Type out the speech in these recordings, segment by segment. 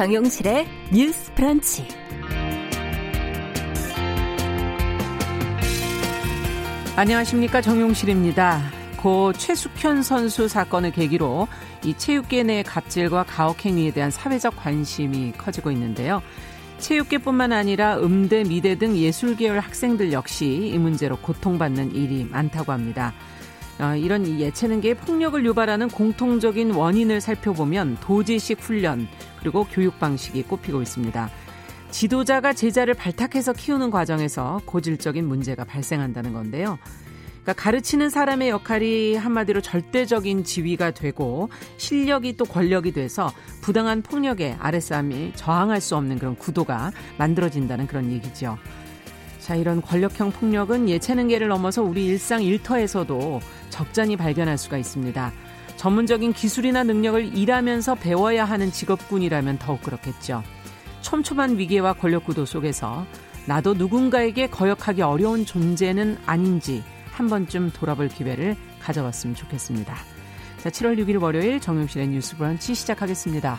정용실의 뉴스 프런치. 안녕하십니까 정용실입니다. 고 최숙현 선수 사건을 계기로 이 체육계 내 갑질과 가혹행위에 대한 사회적 관심이 커지고 있는데요. 체육계뿐만 아니라 음대, 미대 등 예술계열 학생들 역시 이 문제로 고통받는 일이 많다고 합니다. 어, 이런 예체능계의 폭력을 유발하는 공통적인 원인을 살펴보면 도지식 훈련 그리고 교육 방식이 꼽히고 있습니다. 지도자가 제자를 발탁해서 키우는 과정에서 고질적인 문제가 발생한다는 건데요. 그러니까 가르치는 사람의 역할이 한마디로 절대적인 지위가 되고 실력이 또 권력이 돼서 부당한 폭력에 아랫사람이 저항할 수 없는 그런 구도가 만들어진다는 그런 얘기죠. 자, 이런 권력형 폭력은 예체능계를 넘어서 우리 일상 일터에서도 적잖이 발견할 수가 있습니다. 전문적인 기술이나 능력을 일하면서 배워야 하는 직업군이라면 더욱 그렇겠죠. 촘촘한 위계와 권력 구도 속에서 나도 누군가에게 거역하기 어려운 존재는 아닌지 한 번쯤 돌아볼 기회를 가져봤으면 좋겠습니다. 자, 7월 6일 월요일 정용실의 뉴스 브런치 시작하겠습니다.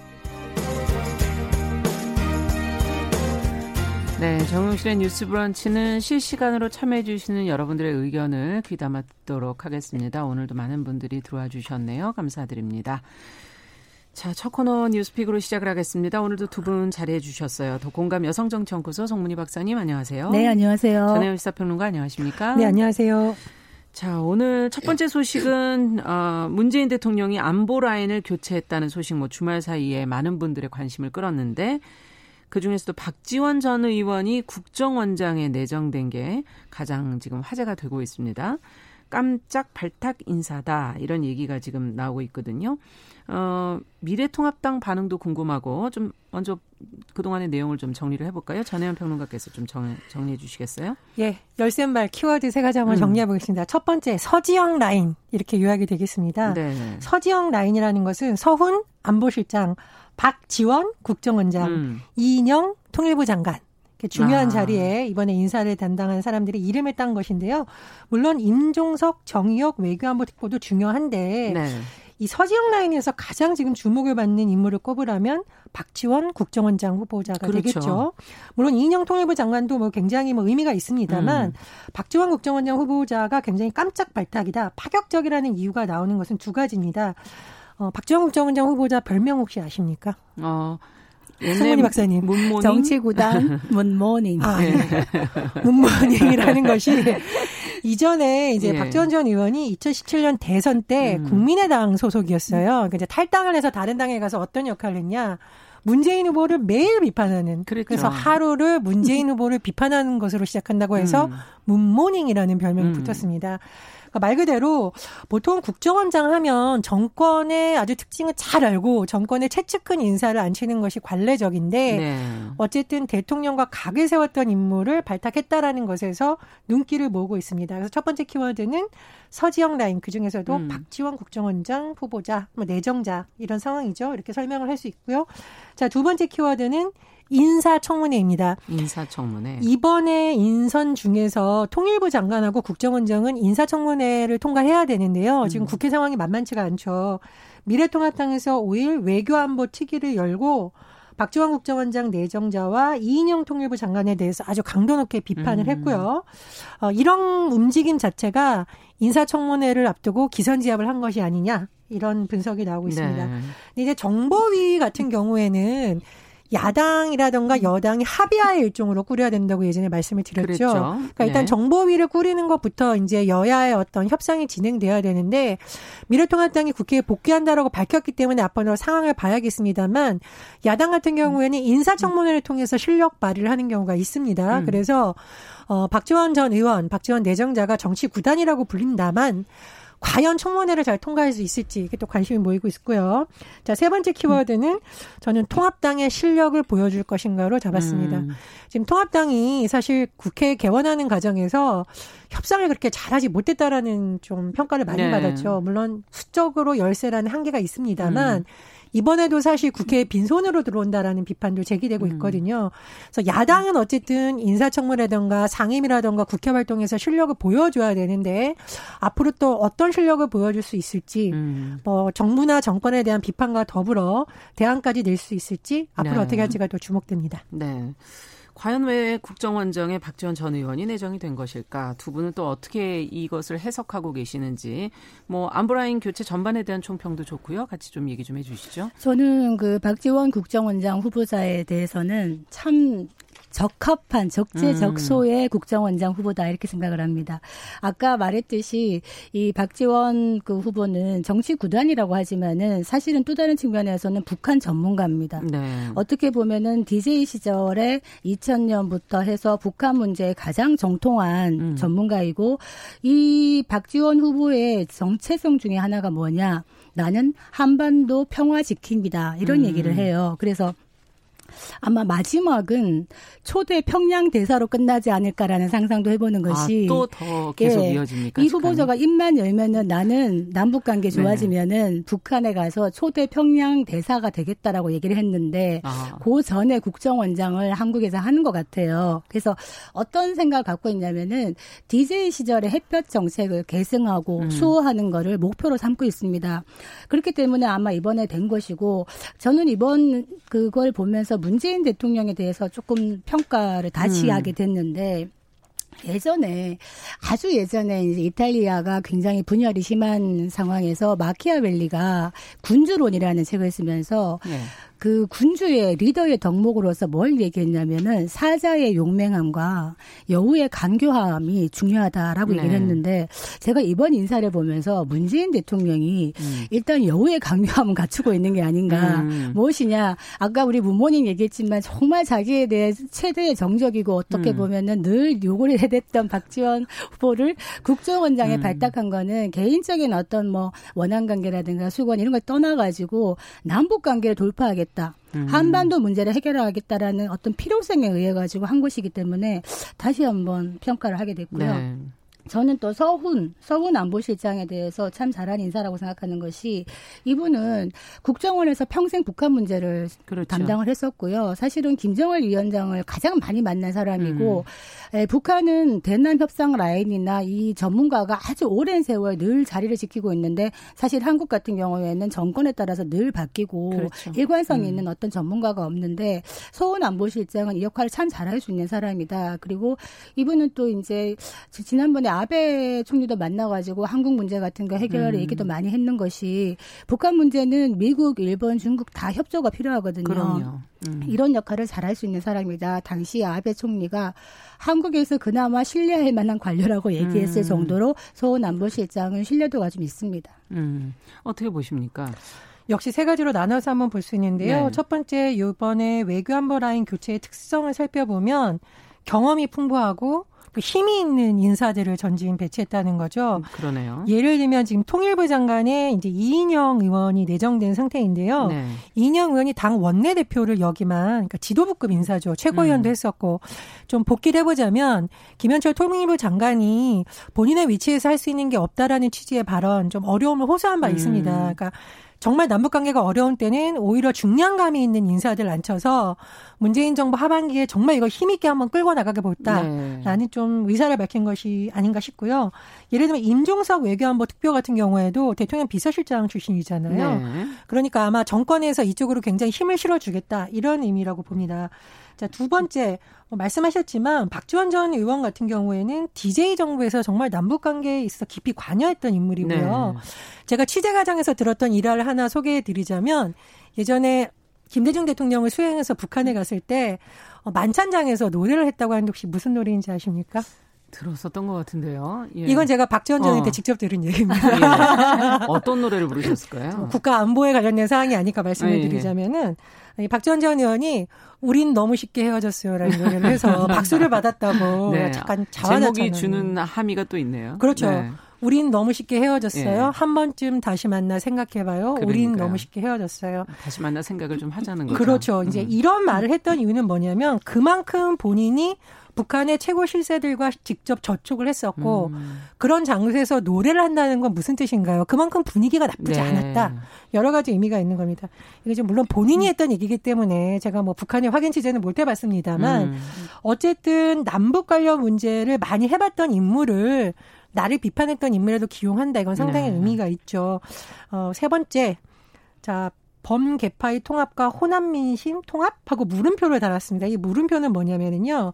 네, 정용실의 뉴스 브런치는 실시간으로 참여해 주시는 여러분들의 의견을 귀담아 듣도록 하겠습니다. 오늘도 많은 분들이 들어와 주셨네요. 감사드립니다. 자, 첫 코너 뉴스픽으로 시작을 하겠습니다. 오늘도 두 분 자리해 주셨어요. 더 공감 여성정치연구소 송문희 박사님 안녕하세요. 네, 안녕하세요. 전혜연 시사평론가 안녕하십니까? 네, 안녕하세요. 자, 오늘 첫 번째 소식은 어, 문재인 대통령이 안보 라인을 교체했다는 소식 뭐 주말 사이에 많은 분들의 관심을 끌었는데 그 중에서도 박지원 전 의원이 국정원장에 내정된 게 가장 지금 화제가 되고 있습니다. 깜짝 발탁 인사다 이런 얘기가 지금 나오고 있거든요. 어, 미래통합당 반응도 궁금하고 좀 먼저 그동안의 내용을 좀 정리를 해볼까요? 전혜연 평론가께서 좀 정, 정리해 주시겠어요? 예, 열쇠말 키워드 세 가지 한번 음. 정리해 보겠습니다. 첫 번째 서지영 라인 이렇게 요약이 되겠습니다. 네 서지영 라인이라는 것은 서훈 안보실장 박지원 국정원장, 음. 이인영 통일부 장관. 중요한 아. 자리에 이번에 인사를 담당한 사람들이 이름을 딴 것인데요. 물론 임종석, 정의혁 외교안보 특보도 중요한데 네. 이 서지영 라인에서 가장 지금 주목을 받는 인물을 꼽으라면 박지원 국정원장 후보자가 그렇죠. 되겠죠. 물론 이인영 통일부 장관도 뭐 굉장히 뭐 의미가 있습니다만 음. 박지원 국정원장 후보자가 굉장히 깜짝 발탁이다, 파격적이라는 이유가 나오는 것은 두 가지입니다. 어, 박지원 국정원장 후보자 별명 혹시 아십니까? 어. 송문희 박사님. 문모닝? 정치구단 문모닝. 아, 네. 문모닝이라는 것이 이전에 이제 예. 박지원 전 의원이 2017년 대선 때 음. 국민의당 소속이었어요. 그러니까 이제 탈당을 해서 다른 당에 가서 어떤 역할을 했냐. 문재인 후보를 매일 비판하는 그렇죠. 그래서 하루를 문재인 후보를 비판하는 것으로 시작한다고 해서 음. 문모닝이라는 별명이 음. 붙었습니다. 그러니까 말 그대로 보통 국정원장 하면 정권의 아주 특징을 잘 알고 정권의 최측근 인사를 앉히는 것이 관례적인데 네. 어쨌든 대통령과 각을 세웠던 인물을 발탁했다라는 것에서 눈길을 모으고 있습니다. 그래서 첫 번째 키워드는 서지영 라인 그 중에서도 음. 박지원 국정원장 후보자, 뭐 내정자 이런 상황이죠. 이렇게 설명을 할 수 있고요. 자, 두 번째 키워드는 인사청문회입니다. 인사청문회. 이번에 인선 중에서 통일부 장관하고 국정원장은 인사청문회를 통과해야 되는데요. 지금 음. 국회 상황이 만만치가 않죠. 미래통합당에서 5일 외교안보 특위를 열고 박지원 국정원장 내정자와 이인영 통일부 장관에 대해서 아주 강도 높게 비판을 음. 했고요. 어, 이런 움직임 자체가 인사청문회를 앞두고 기선지압을 한 것이 아니냐 이런 분석이 나오고 있습니다. 네. 이제 정보위 같은 경우에는 야당이라던가 여당이 합의하에 일종으로 꾸려야 된다고 예전에 말씀을 드렸죠. 그랬죠. 그러니까 일단 네. 정보위를 꾸리는 것부터 이제 여야의 어떤 협상이 진행돼야 되는데 미래통합당이 국회에 복귀한다라고 밝혔기 때문에 앞으로 상황을 봐야겠습니다만 야당 같은 경우에는 인사청문회를 통해서 실력 발휘를 하는 경우가 있습니다. 음. 그래서 어 박지원 전 의원, 박지원 내정자가 정치 구단이라고 불린다만 과연 청문회를 잘 통과할 수 있을지 이게 또 관심이 모이고 있고요. 자, 세 번째 키워드는 저는 통합당의 실력을 보여줄 것인가로 잡았습니다. 음. 지금 통합당이 사실 국회 개원하는 과정에서 협상을 그렇게 잘하지 못했다라는 좀 평가를 많이 네. 받았죠. 물론 수적으로 열세라는 한계가 있습니다만 음. 이번에도 사실 국회에 빈손으로 들어온다라는 비판도 제기되고 음. 있거든요. 그래서 야당은 어쨌든 인사청문회라던가 상임이라던가 국회 활동에서 실력을 보여줘야 되는데 앞으로 또 어떤 실력을 보여줄 수 있을지 음. 뭐 정부나 정권에 대한 비판과 더불어 대안까지 낼 수 있을지 앞으로 네. 어떻게 할지가 또 주목됩니다. 네. 과연 왜 국정원장에 박지원 전 의원이 내정이 된 것일까? 두 분은 또 어떻게 이것을 해석하고 계시는지, 뭐 안보라인 교체 전반에 대한 총평도 좋고요. 같이 좀 얘기 좀 해주시죠. 저는 그 박지원 국정원장 후보자에 대해서는 참 적합한 적재적소의 음. 국정원장 후보다 이렇게 생각을 합니다. 아까 말했듯이 이 박지원 그 후보는 정치 구단이라고 하지만은 사실은 또 다른 측면에서는 북한 전문가입니다. 네. 어떻게 보면은 DJ 시절에 2000년부터 해서 북한 문제에 가장 정통한 음. 전문가이고 이 박지원 후보의 정체성 중에 하나가 뭐냐? 나는 한반도 평화 지킵니다. 이런 음. 얘기를 해요. 그래서 아마 마지막은 초대 평양 대사로 끝나지 않을까라는 상상도 해보는 것이 아, 또더 계속 예, 이어집니까? 이 후보자가 입만 열면은 나는 남북 관계 네. 좋아지면은 네. 북한에 가서 초대 평양 대사가 되겠다라고 얘기를 했는데 아. 그 전에 국정원장을 한국에서 하는 것 같아요. 그래서 어떤 생각을 갖고 있냐면은 DJ 시절에 햇볕 정책을 계승하고 음. 수호하는 거를 목표로 삼고 있습니다. 그렇기 때문에 아마 이번에 된 것이고 저는 이번 그걸 보면서 문재인 대통령에 대해서 조금 평가를 다시 음. 하게 됐는데 예전에 아주 예전에 이제 이탈리아가 굉장히 분열이 심한 상황에서 마키아벨리가 군주론이라는 책을 쓰면서 네. 그 군주의 리더의 덕목으로서 뭘 얘기했냐면은 사자의 용맹함과 여우의 간교함이 중요하다라고 네. 얘기를 했는데 제가 이번 인사를 보면서 문재인 대통령이 음. 일단 여우의 간교함은 갖추고 있는 게 아닌가 음. 무엇이냐 아까 우리 부모님 얘기했지만 정말 자기에 대해 최대의 정적이고 어떻게 음. 보면은 늘 요구를 해댔던 박지원 후보를 국정원장에 음. 발탁한 거는 개인적인 어떤 뭐 원한 관계라든가 수건 이런 걸 떠나가지고 남북 관계를 돌파하겠다. 하겠다. 음. 한반도 문제를 해결하겠다라는 어떤 필요성에 의해 가지고 한 것이기 때문에 다시 한번 평가를 하게 됐고요. 네. 저는 또 서훈, 서훈 안보실장에 대해서 참 잘한 인사라고 생각하는 것이 이분은 국정원에서 평생 북한 문제를 그렇죠. 담당을 했었고요. 사실은 김정을 위원장을 가장 많이 만난 사람이고 음. 에, 북한은 대남 협상 라인이나 이 전문가가 아주 오랜 세월 늘 자리를 지키고 있는데 사실 한국 같은 경우에는 정권에 따라서 늘 바뀌고 그렇죠. 일관성이 음. 있는 어떤 전문가가 없는데 서훈 안보실장은 이 역할을 참 잘할 수 있는 사람이다. 그리고 이분은 또 이제 지난번에 아베 총리도 만나가지고 한국 문제 같은 거 해결 음. 얘기도 많이 했는 것이 북한 문제는 미국, 일본, 중국 다 협조가 필요하거든요. 그럼요. 음. 이런 역할을 잘할 수 있는 사람이다. 당시 아베 총리가 한국에서 그나마 신뢰할 만한 관료라고 얘기했을 음. 정도로 서훈 안보실장은 신뢰도가 좀 있습니다. 음. 어떻게 보십니까? 역시 세 가지로 나눠서 한번 볼 수 있는데요. 네. 첫 번째, 이번에 외교안보 라인 교체의 특성을 살펴보면 경험이 풍부하고 그 힘이 있는 인사들을 전진 배치했다는 거죠. 음, 그러네요. 예를 들면 지금 통일부 장관에 이제 이인영 의원이 내정된 상태인데요. 네. 이인영 의원이 당 원내대표를 여기만 그러니까 지도부급 인사죠. 최고위원도 음. 했었고 좀 복귀를 해보자면 김현철 통일부 장관이 본인의 위치에서 할 수 있는 게 없다라는 취지의 발언 좀 어려움을 호소한 바 음. 있습니다. 그러니까 정말 남북 관계가 어려운 때는 오히려 중량감이 있는 인사들 앉혀서 문재인 정부 하반기에 정말 이걸 힘있게 한번 끌고 나가게 볼다라는 네. 좀 의사를 밝힌 것이 아닌가 싶고요. 예를 들면 임종석 외교안보 특표 같은 경우에도 대통령 비서실장 출신이잖아요. 네. 그러니까 아마 정권에서 이쪽으로 굉장히 힘을 실어주겠다 이런 의미라고 봅니다. 자, 두 번째, 뭐 말씀하셨지만 박지원 전 의원 같은 경우에는 DJ 정부에서 정말 남북 관계에 있어 깊이 관여했던 인물이고요. 네. 제가 취재 과정에서 들었던 일화를 하나 소개해 드리자면 예전에 김대중 대통령을 수행해서 북한에 갔을 때 어, 만찬장에서 노래를 했다고 하는데 혹시 무슨 노래인지 아십니까? 들었었던 것 같은데요. 예. 이건 제가 박지원 장한테 어. 직접 들은 얘기입니다. 예. 어떤 노래를 부르셨을까요? 국가 안보에 관련된 사항이 아니까 말씀을 예. 드리자면은 박지원 전 의원이 우린 너무 쉽게 헤어졌어요라는 노래를 해서 박수를 받았다고 네. 잠깐 자화자찬 제목이 주는 함의가 또 있네요. 그렇죠. 네. 우린 너무 쉽게 헤어졌어요. 예. 한 번쯤 다시 만나 생각해봐요. 그러니까요. 우린 너무 쉽게 헤어졌어요. 다시 만나 생각을 좀 하자는 거죠. 그렇죠. 이제 음. 이런 말을 했던 이유는 뭐냐면 그만큼 본인이 북한의 최고 실세들과 직접 접촉을 했었고 음. 그런 장소에서 노래를 한다는 건 무슨 뜻인가요? 그만큼 분위기가 나쁘지 네. 않았다. 여러 가지 의미가 있는 겁니다. 이게 좀 물론 본인이 했던 얘기이기 때문에 제가 뭐 북한의 확인 취재는 못 해봤습니다만 음. 어쨌든 남북 관련 문제를 많이 해봤던 인물을 나를 비판했던 인물에도 기용한다. 이건 상당히 네. 의미가 있죠. 어, 세 번째. 자, 범개파의 통합과 호남민심 통합하고 물음표를 달았습니다. 이 물음표는 뭐냐면은요.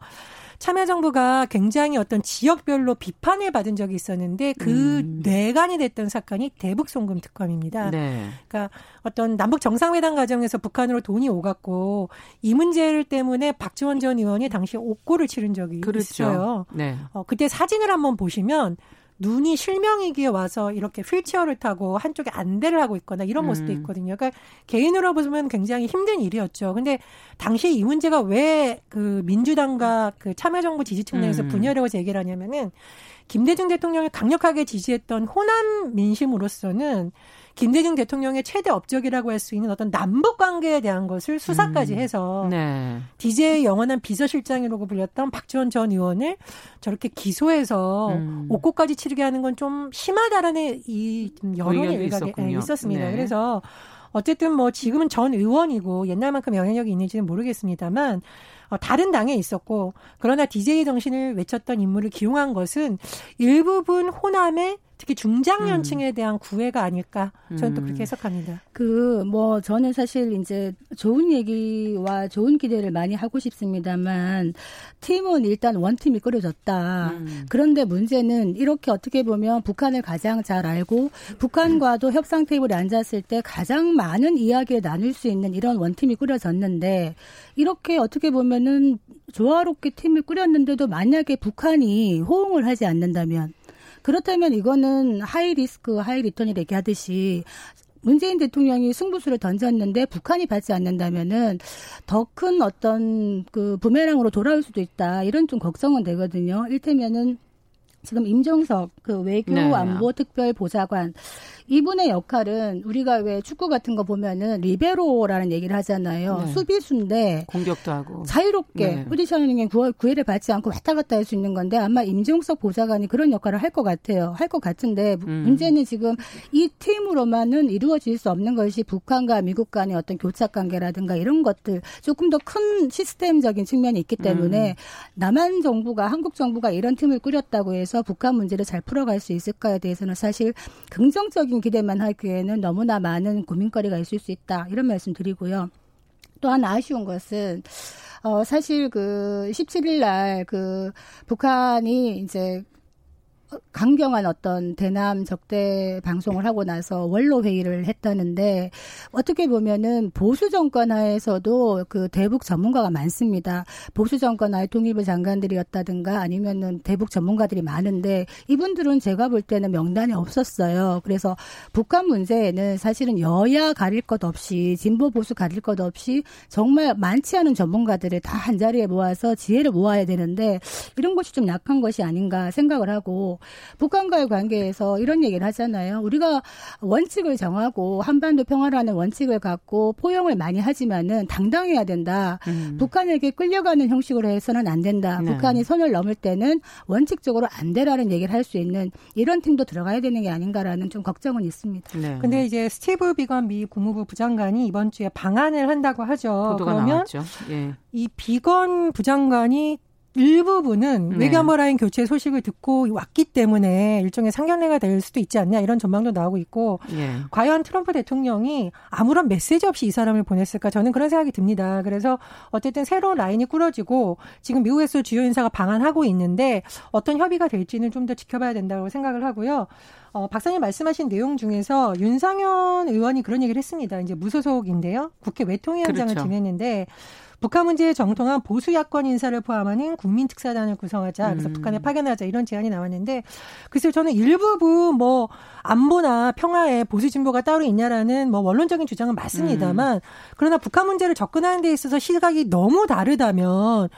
참여정부가 굉장히 어떤 지역별로 비판을 받은 적이 있었는데 그 음. 뇌관이 됐던 사건이 대북 송금 특검입니다. 네. 그러니까 어떤 남북 정상회담 과정에서 북한으로 돈이 오갔고 이 문제를 때문에 박지원 전 의원이 당시 옥고를 치른 적이 그렇죠. 있어요. 네. 어, 그때 사진을 한번 보시면 눈이 실명이기에 와서 이렇게 휠체어를 타고 한쪽에 안대를 하고 있거나 이런 음. 모습도 있거든요. 그러니까 개인으로 보면 굉장히 힘든 일이었죠. 근데 당시에 이 문제가 왜 그 민주당과 그 참여정부 지지층 내에서 음. 분열하고 제기를 하냐면은 김대중 대통령을 강력하게 지지했던 호남 민심으로서는 김대중 대통령의 최대 업적이라고 할 수 있는 어떤 남북 관계에 대한 것을 수사까지 음. 해서 네. DJ의 영원한 비서실장이라고 불렸던 박지원 전 의원을 저렇게 기소해서 음. 옥고까지 치르게 하는 건 좀 심하다라는 이 여론이 일각에 예, 있었습니다. 네. 그래서 어쨌든 뭐 지금은 전 의원이고 옛날만큼 영향력이 있는지는 모르겠습니다만 어, 다른 당에 있었고 그러나 DJ 정신을 외쳤던 인물을 기용한 것은 일부분 호남의 특히 중장년층에 음. 대한 구애가 아닐까 저는 또 그렇게 음. 해석합니다. 그 뭐 저는 사실 이제 좋은 얘기와 좋은 기대를 많이 하고 싶습니다만 팀은 일단 원팀이 꾸려졌다. 음. 그런데 문제는 이렇게 어떻게 보면 북한을 가장 잘 알고 북한과도 협상 테이블에 앉았을 때 가장 많은 이야기를 나눌 수 있는 이런 원팀이 꾸려졌는데 이렇게 어떻게 보면은 조화롭게 팀을 꾸렸는데도 만약에 북한이 호응을 하지 않는다면 그렇다면 이거는 high risk high return이 되게 하듯이 문재인 대통령이 승부수를 던졌는데 북한이 받지 않는다면은 더 큰 어떤 그 부메랑으로 돌아올 수도 있다. 이런 좀 걱정은 되거든요. 일테면은 지금 임종석 그 외교 네. 안보 특별 보좌관 이분의 역할은 우리가 왜 축구 같은 거 보면은 리베로라는 얘기를 하잖아요. 네. 수비수인데 공격도 하고 자유롭게 네. 포지셔닝에 구애를 받지 않고 왔다 갔다 할 수 있는 건데 아마 임종석 보좌관이 그런 역할을 할 것 같아요. 할 것 같은데 음. 문제는 지금 이 팀으로만은 이루어질 수 없는 것이 북한과 미국 간의 어떤 교착 관계라든가 이런 것들 조금 더 큰 시스템적인 측면이 있기 때문에 음. 남한 정부가 한국 정부가 이런 팀을 꾸렸다고 해서 북한 문제를 잘 풀어갈 수 있을까에 대해서는 사실 긍정적인 긍정적인 기대만 하기에는 너무나 많은 고민거리가 있을 수 있다. 이런 말씀 드리고요. 또 하나 아쉬운 것은 어 사실 그 17일 날 그 북한이 이제 강경한 어떤 대남 적대 방송을 하고 나서 원로 회의를 했다는데 어떻게 보면은 보수 정권 하에서도 그 대북 전문가가 많습니다. 보수 정권 하에 통일부 장관들이었다든가 아니면은 대북 전문가들이 많은데 이분들은 제가 볼 때는 명단이 없었어요. 그래서 북한 문제에는 사실은 여야 가릴 것 없이 진보 보수 가릴 것 없이 정말 많지 않은 전문가들을 다 한 자리에 모아서 지혜를 모아야 되는데 이런 것이 좀 약한 것이 아닌가 생각을 하고 북한과의 관계에서 이런 얘기를 하잖아요. 우리가 원칙을 정하고 한반도 평화라는 원칙을 갖고 포용을 많이 하지만은 당당해야 된다. 음. 북한에게 끌려가는 형식으로 해서는 안 된다. 네. 북한이 선을 넘을 때는 원칙적으로 안 되라는 얘기를 할 수 있는 이런 팀도 들어가야 되는 게 아닌가라는 좀 걱정은 있습니다. 네. 근데 이제 스티브 비건 미 국무부 부장관이 이번 주에 방안을 한다고 하죠. 그러면 예. 이 비건 부장관이 일부분은 네. 외교안보 라인 교체 소식을 듣고 왔기 때문에 일종의 상견례가 될 수도 있지 않냐 이런 전망도 나오고 있고 예. 과연 트럼프 대통령이 아무런 메시지 없이 이 사람을 보냈을까 저는 그런 생각이 듭니다. 그래서 어쨌든 새로운 라인이 꾸려지고 지금 미국에서 주요 인사가 방한하고 있는데 어떤 협의가 될지는 좀 더 지켜봐야 된다고 생각을 하고요. 어, 박사님 말씀하신 내용 중에서 윤상현 의원이 그런 얘기를 했습니다. 이제 무소속인데요. 국회 외통위원장을 그렇죠. 지냈는데 북한 문제에 정통한 보수 야권 인사를 포함하는 국민 특사단을 구성하자. 그래서 음. 북한에 파견하자 이런 제안이 나왔는데 글쎄요 저는 일부분 뭐 안보나 평화에 보수 진보가 따로 있냐라는 뭐 원론적인 주장은 맞습니다만 음. 그러나 북한 문제를 접근하는 데 있어서 시각이 너무 다르다면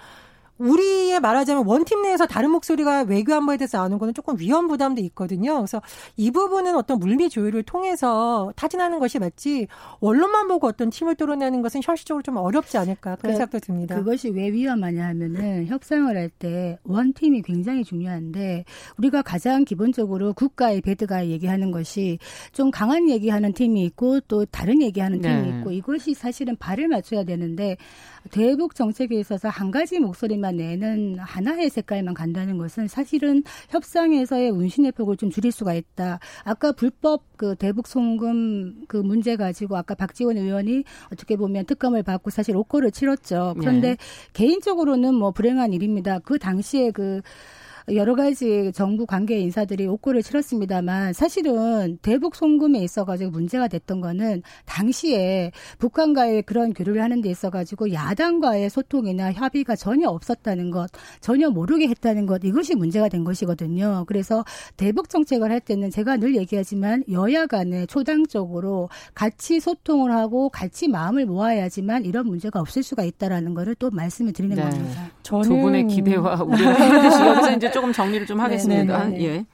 우리의 말하자면 원팀 내에서 다른 목소리가 외교 안보에 대해서 나오는 거는 조금 위험 부담도 있거든요. 그래서 이 부분은 어떤 물리 조율을 통해서 타진하는 것이 맞지 원론만 보고 어떤 팀을 뚫어내는 것은 현실적으로 좀 어렵지 않을까 그런 그, 생각도 듭니다. 그것이 왜 위험하냐 하면은 협상을 할 때 원팀이 굉장히 중요한데 우리가 가장 기본적으로 국가의 배드가 얘기하는 것이 좀 강한 얘기하는 팀이 있고 또 다른 얘기하는 팀이 네. 있고 이것이 사실은 발을 맞춰야 되는데 대북 정책에 있어서 한 가지 목소리만 내는 하나의 색깔만 간다는 것은 사실은 협상에서의 운신의 폭을 좀 줄일 수가 있다. 아까 불법 그 대북 송금 그 문제 가지고 아까 박지원 의원이 어떻게 보면 특검을 받고 사실 옥고를 치렀죠. 그런데 네. 개인적으로는 뭐 불행한 일입니다. 그 당시에 그 여러 가지 정부 관계 인사들이 옥고를 치렀습니다만 사실은 대북 송금에 있어가지고 문제가 됐던 거는 당시에 북한과의 그런 교류를 하는 데 있어가지고 야당과의 소통이나 협의가 전혀 없었다는 것, 전혀 모르게 했다는 것 이것이 문제가 된 것이거든요. 그래서 대북 정책을 할 때는 제가 늘 얘기하지만 여야 간에 초당적으로 같이 소통을 하고 같이 마음을 모아야지만 이런 문제가 없을 수가 있다라는 거를 또 말씀을 드리는 네. 겁니다. 저는... 두 분의 기대와 우려가 여기서 이제 조금 정리를 좀 하겠습니다. 네네네. 네, 네. 예.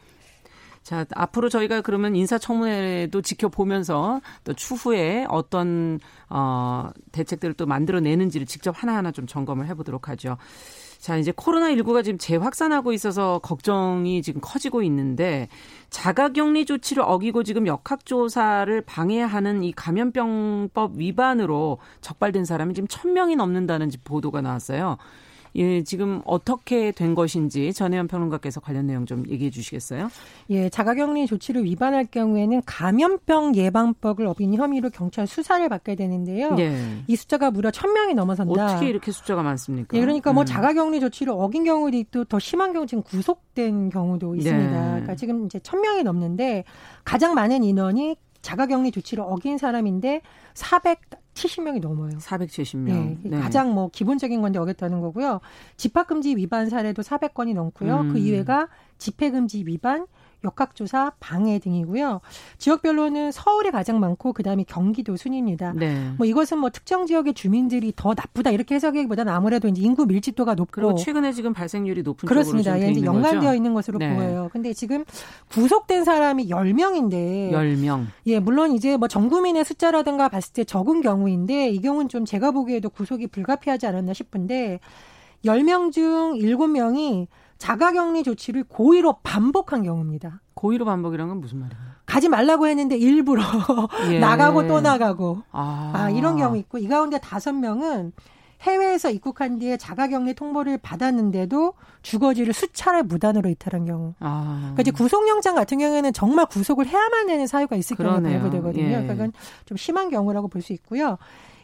자, 앞으로 저희가 그러면 인사청문회도 지켜보면서 또 추후에 어떤 어 대책들을 또 만들어내는지를 직접 하나하나 좀 점검을 해보도록 하죠. 자, 이제 코로나19가 지금 재확산하고 있어서 걱정이 지금 커지고 있는데 자가격리 조치를 어기고 지금 역학조사를 방해하는 이 감염병법 위반으로 적발된 사람이 지금 1000명이 넘는다는 보도가 나왔어요. 예, 지금 어떻게 된 것인지 전혜연 평론가께서 관련 내용 좀 얘기해 주시겠어요? 예, 자가격리 조치를 위반할 경우에는 감염병 예방법을 어긴 혐의로 경찰 수사를 받게 되는데요. 예. 이 숫자가 무려 1000명이 넘어선다. 어떻게 이렇게 숫자가 많습니까? 예, 그러니까 뭐 음. 자가격리 조치를 어긴 경우도 있고 더 심한 경우 지금 구속된 경우도 있습니다. 네. 그러니까 지금 이제 1000명이 넘는데 가장 많은 인원이 자가격리 조치를 어긴 사람인데 470명이 넘어요. 470명. 네, 네. 가장 뭐 기본적인 건데 어겼다는 거고요. 집합금지 위반 사례도 400건이 넘고요. 그 음. 그 이외가 집회금지 위반, 역학조사, 방해 등이고요. 지역별로는 서울이 가장 많고 그다음에 경기도 순입니다. 네. 뭐 이것은 뭐 특정 지역의 주민들이 더 나쁘다 이렇게 해석하기보다는 아무래도 이제 인구 밀집도가 높고 최근에 지금 발생률이 높은 그렇습니다. 예, 이제 연관되어 거죠? 있는 것으로 네. 보여요. 근데 지금 구속된 사람이 10명인데 10명. 예, 물론 이제 뭐 전 국민의 숫자라든가 봤을 때 적은 경우인데 이 경우는 좀 제가 보기에도 구속이 불가피하지 않았나 싶은데 10명 중 7명이 자가격리 조치를 고의로 반복한 경우입니다. 고의로 반복이란 건 무슨 말이에요? 가지 말라고 했는데 일부러 예. 나가고 또 나가고 아. 아. 이런 경우 있고 이 가운데 다섯 명은 해외에서 입국한 뒤에 자가격리 통보를 받았는데도 주거지를 수차례 무단으로 이탈한 경우. 아. 그러니까 이제 구속영장 같은 경우에는 정말 구속을 해야만 되는 사유가 있을 경우에 발부되거든요. 예. 그러니까 그건 좀 심한 경우라고 볼 수 있고요.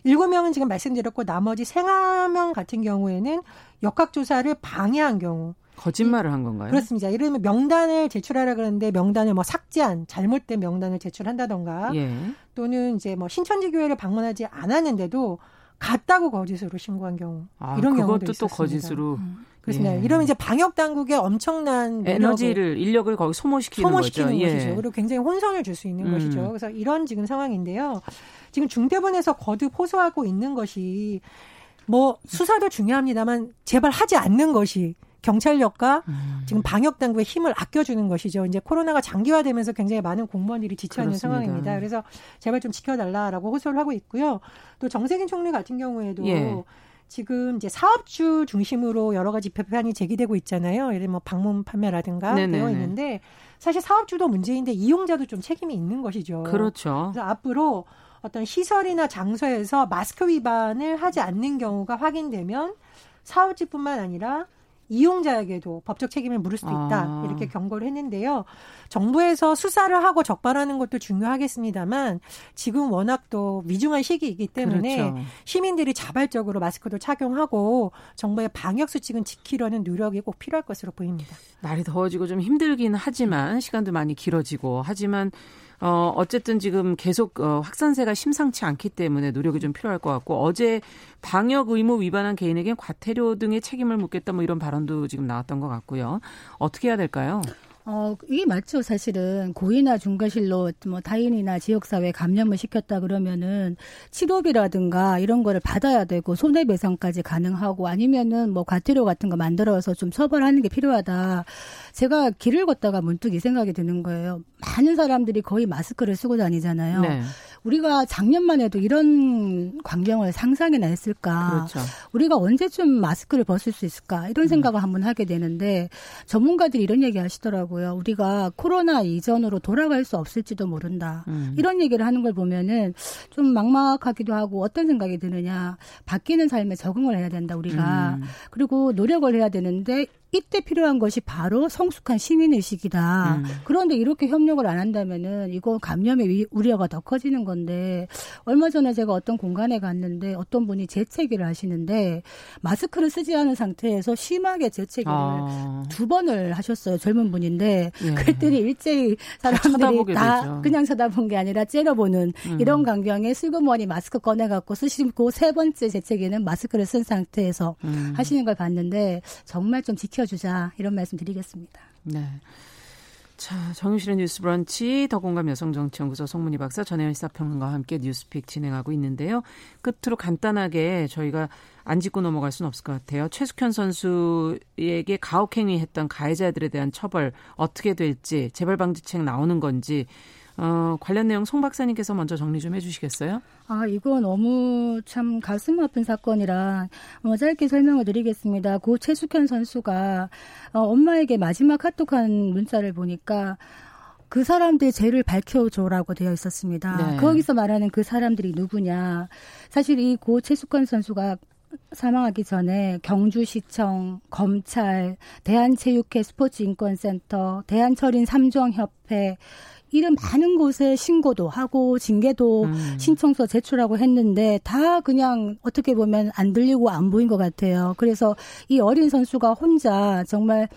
일곱 명은 지금 말씀드렸고 나머지 생화명 같은 경우에는 역학조사를 방해한 경우. 거짓말을 한 건가요? 그렇습니다. 예를 들면 명단을 제출하라 그러는데 명단을 뭐 삭제한 잘못된 명단을 제출한다던가 예. 또는 이제 뭐 신천지 교회를 방문하지 않았는데도 갔다고 거짓으로 신고한 경우 아, 이런 경우도 있었습니다. 또 거짓으로 음. 그렇습니다. 예. 이러면 이제 방역 당국의 엄청난 에너지를 인력을 거기 소모시키는, 소모시키는 거죠. 것이죠. 예. 그리고 굉장히 혼선을 줄 수 있는 음. 것이죠. 그래서 이런 지금 상황인데요. 지금 중대본에서 거듭 호소하고 있는 것이 뭐 수사도 중요합니다만 제발 하지 않는 것이 경찰력과 음. 지금 방역 당국의 힘을 아껴주는 것이죠. 이제 코로나가 장기화되면서 굉장히 많은 공무원들이 지쳐있는 상황입니다. 그래서 제발 좀 지켜달라라고 호소를 하고 있고요. 또 정세균 총리 같은 경우에도 예. 지금 이제 사업주 중심으로 여러 가지 비판이 제기되고 있잖아요. 예를 들면 뭐 방문 판매라든가 네네네. 되어 있는데 사실 사업주도 문제인데 이용자도 좀 책임이 있는 것이죠. 그렇죠. 그래서 앞으로 어떤 시설이나 장소에서 마스크 위반을 하지 않는 경우가 확인되면 사업주뿐만 아니라 이용자에게도 법적 책임을 물을 수도 있다 아. 이렇게 경고를 했는데요. 정부에서 수사를 하고 적발하는 것도 중요하겠습니다만 지금 워낙 또 위중한 시기이기 때문에 그렇죠. 시민들이 자발적으로 마스크도 착용하고 정부의 방역 수칙은 지키려는 노력이 꼭 필요할 것으로 보입니다. 날이 더워지고 좀 힘들긴 하지만 시간도 많이 길어지고 하지만 어, 어쨌든 지금 계속 어, 확산세가 심상치 않기 때문에 노력이 좀 필요할 것 같고 어제 방역 의무 위반한 개인에겐 과태료 등의 책임을 묻겠다 뭐 이런 발언도 지금 나왔던 것 같고요. 어떻게 해야 될까요? 어, 이게 맞죠, 사실은. 고의나 중과실로 뭐 타인이나 지역사회에 감염을 시켰다 그러면은 치료비라든가 이런 거를 받아야 되고 손해배상까지 가능하고 아니면은 뭐 과태료 같은 거 만들어서 좀 처벌하는 게 필요하다. 제가 길을 걷다가 문득 이 생각이 드는 거예요. 많은 사람들이 거의 마스크를 쓰고 다니잖아요. 네. 우리가 작년만 해도 이런 광경을 상상이나 했을까? 그렇죠. 우리가 언제쯤 마스크를 벗을 수 있을까? 이런 음. 생각을 음. 한번 하게 되는데 전문가들이 이런 얘기 하시더라고요. 우리가 코로나 이전으로 돌아갈 수 없을지도 모른다. 음. 이런 얘기를 하는 걸 보면은 좀 막막하기도 하고 어떤 생각이 드느냐. 바뀌는 삶에 적응을 해야 된다, 우리가. 음. 그리고 노력을 해야 되는데 이때 필요한 것이 바로 성숙한 시민 의식이다. 음. 그런데 이렇게 협력을 안 한다면은 이거 감염의 우려가 더 커지는 건데 얼마 전에 제가 어떤 공간에 갔는데 어떤 분이 재채기를 하시는데 마스크를 쓰지 않은 상태에서 심하게 재채기를 아. 두 번을 하셨어요. 젊은 분인데 예. 그랬더니 일제히 사람들이 다 되죠. 그냥 쳐다본 게 아니라 째려보는 음. 이런 광경에 슬그머니 마스크 꺼내 갖고 쓰시고 세 번째 재채기는 마스크를 쓴 상태에서 음. 하시는 걸 봤는데 정말 좀 지켜 지켜주자 이런 말씀 드리겠습니다. 네. 자, 정유실의 뉴스 브런치 더공감 여성정치연구소 송문희 박사 전혜연 시사평론가와 함께 뉴스픽 진행하고 있는데요. 끝으로 간단하게 저희가 안 짚고 넘어갈 수는 없을 것 같아요. 최숙현 선수에게 가혹행위했던 가해자들에 대한 처벌 어떻게 될지 재벌 방지책 나오는 건지 어, 관련 내용 송 박사님께서 먼저 정리 좀 해주시겠어요? 아, 이거 너무 참 가슴 아픈 사건이라 뭐 짧게 설명을 드리겠습니다. 고 최숙현 선수가 어, 엄마에게 마지막 카톡한 문자를 보니까 그 사람들의 죄를 밝혀줘라고 되어 있었습니다. 네. 거기서 말하는 그 사람들이 누구냐. 사실 이 고 최숙현 선수가 사망하기 전에 경주시청, 검찰, 대한체육회 스포츠인권센터, 대한철인 삼종협회 이런 많은 곳에 신고도 하고 징계도 음. 신청서 제출하고 했는데 다 그냥 어떻게 보면 안 들리고 안 보인 것 같아요. 그래서 이 어린 선수가 혼자 정말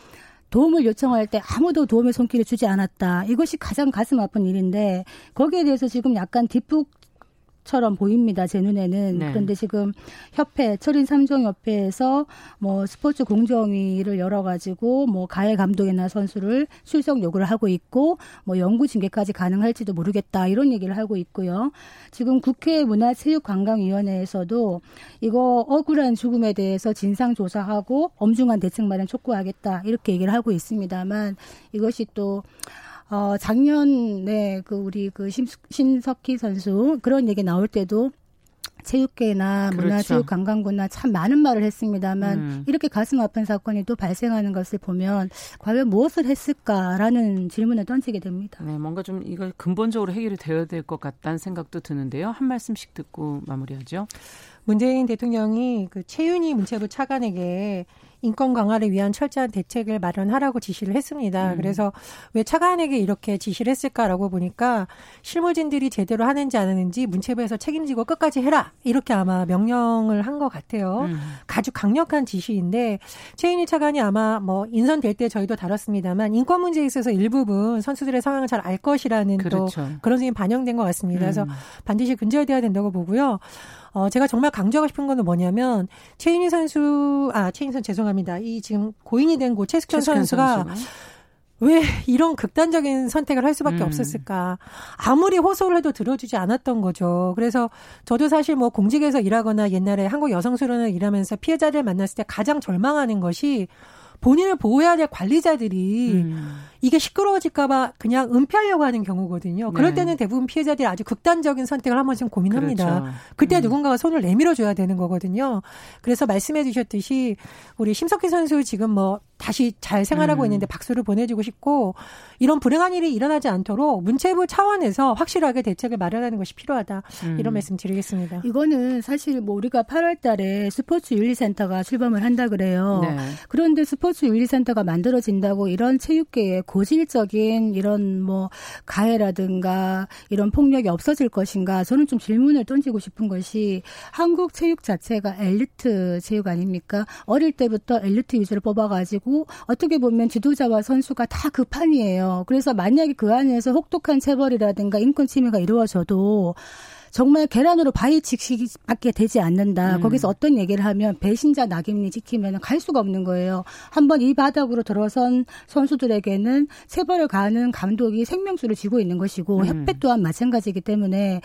도움을 요청할 때 아무도 도움의 손길을 주지 않았다. 이것이 가장 가슴 아픈 일인데 거기에 대해서 지금 약간 뒷북 처럼 보입니다. 제 눈에는. 네. 그런데 지금 협회, 철인 삼종 협회에서 뭐 스포츠 공정위를 열어 가지고 뭐 가해 감독이나 선수를 출석 요구를 하고 있고 뭐 영구 징계까지 가능할지도 모르겠다 이런 얘기를 하고 있고요. 지금 국회 문화체육관광위원회에서도 이거 억울한 죽음에 대해서 진상 조사하고 엄중한 대책 마련 촉구하겠다 이렇게 얘기를 하고 있습니다만 이것이 또 어, 작년에 그 우리 그 심, 신석희 선수 그런 얘기 나올 때도 체육계나 그렇죠. 문화체육관광부나 참 많은 말을 했습니다만 음. 이렇게 가슴 아픈 사건이 또 발생하는 것을 보면 과연 무엇을 했을까라는 질문을 던지게 됩니다. 네, 뭔가 좀 이걸 근본적으로 해결이 되어야 될 것 같다는 생각도 드는데요. 한 말씀씩 듣고 마무리하죠. 문재인 대통령이 그 최윤희 문체부 차관에게 인권 강화를 위한 철저한 대책을 마련하라고 지시를 했습니다. 음. 그래서 왜 차관에게 이렇게 지시를 했을까라고 보니까 실무진들이 제대로 하는지 안 하는지 문체부에서 책임지고 끝까지 해라 이렇게 아마 명령을 한 것 같아요. 음. 아주 강력한 지시인데 최인희 차관이 아마 뭐 인선될 때 저희도 다뤘습니다만 인권 문제에 있어서 일부분 선수들의 상황을 잘 알 것이라는 그렇죠. 또 그런 점이 반영된 것 같습니다. 음. 그래서 반드시 근절돼야 된다고 보고요. 어, 제가 정말 강조하고 싶은 거는 뭐냐면, 최인희 선수, 아, 최인희 선수 죄송합니다. 이 지금 고인이 된 고 최숙현 선수가 선수. 왜 이런 극단적인 선택을 할 수밖에 음. 없었을까? 아무리 호소를 해도 들어주지 않았던 거죠. 그래서 저도 사실 뭐 공직에서 일하거나 옛날에 한국 여성수련을 일하면서 피해자를 만났을 때 가장 절망하는 것이 본인을 보호해야 될 관리자들이 음. 이게 시끄러워질까봐 그냥 은폐하려고 하는 경우거든요. 그럴 네. 때는 대부분 피해자들이 아주 극단적인 선택을 한 번씩 고민합니다. 그렇죠. 그때 음. 누군가가 손을 내밀어줘야 되는 거거든요. 그래서 말씀해 주셨듯이 우리 심석희 선수 지금 뭐 다시 잘 생활하고 음. 있는데 박수를 보내주고 싶고 이런 불행한 일이 일어나지 않도록 문체부 차원에서 확실하게 대책을 마련하는 것이 필요하다 음. 이런 말씀 드리겠습니다. 이거는 사실 뭐 우리가 8월달에 스포츠 윤리센터가 출범을 한다 그래요. 네. 그런데 스포츠 윤리센터가 만들어진다고 이런 체육계에 고질적인 이런 뭐 가해라든가 이런 폭력이 없어질 것인가 저는 좀 질문을 던지고 싶은 것이 한국 체육 자체가 엘리트 체육 아닙니까? 어릴 때부터 엘리트 위주로 뽑아가지고 어떻게 보면 지도자와 선수가 다 그 판이에요. 그래서 만약에 그 안에서 혹독한 체벌이라든가 인권 침해가 이루어져도 정말 계란으로 바위치기밖에 되지 않는다. 음. 거기서 어떤 얘기를 하면 배신자 낙인이 찍히면 갈 수가 없는 거예요. 한번 이 바닥으로 들어선 선수들에게는 세벌을 가하는 감독이 생명수를 쥐고 있는 것이고 음. 협회 또한 마찬가지이기 때문에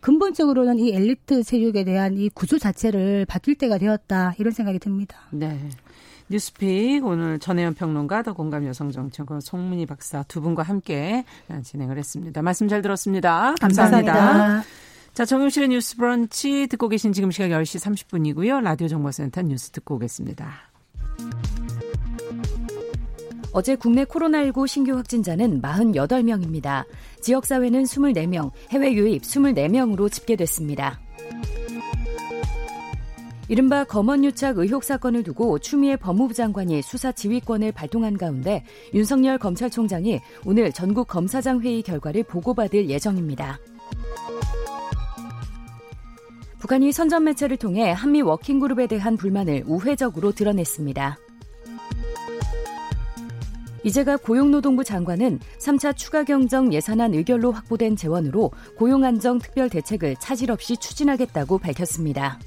근본적으로는 이 엘리트 체육에 대한 이 구조 자체를 바뀔 때가 되었다 이런 생각이 듭니다. 네. 뉴스픽 오늘 전혜연 평론가 더 공감 여성정치연구 송문희 박사 두 분과 함께 진행을 했습니다. 말씀 잘 들었습니다. 감사합니다. 감사합니다. 자, 정용실의 뉴스 브런치 듣고 계신 지금 시각 10시 30분이고요. 라디오 정보센터 뉴스 듣고 오겠습니다. 어제 국내 코로나19 신규 확진자는 48명입니다. 지역사회는 24명, 해외 유입 24명으로 집계됐습니다. 이른바 검언유착 의혹 사건을 두고 추미애 법무부 장관이 수사 지휘권을 발동한 가운데 윤석열 검찰총장이 오늘 전국 검사장 회의 결과를 보고받을 예정입니다. 북한이 선전 매체를 통해 한미 워킹 그룹에 대한 불만을 우회적으로 드러냈습니다. 이제가 고용노동부 장관은 3차 추가 경정 예산안 의결로 확보된 재원으로 고용안정 특별 대책을 차질 없이 추진하겠다고 밝혔습니다.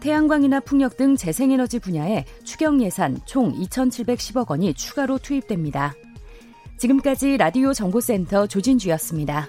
태양광이나 풍력 등 재생에너지 분야에 추경 예산 총 2,710억 원이 추가로 투입됩니다. 지금까지 라디오 정보센터 조진주였습니다.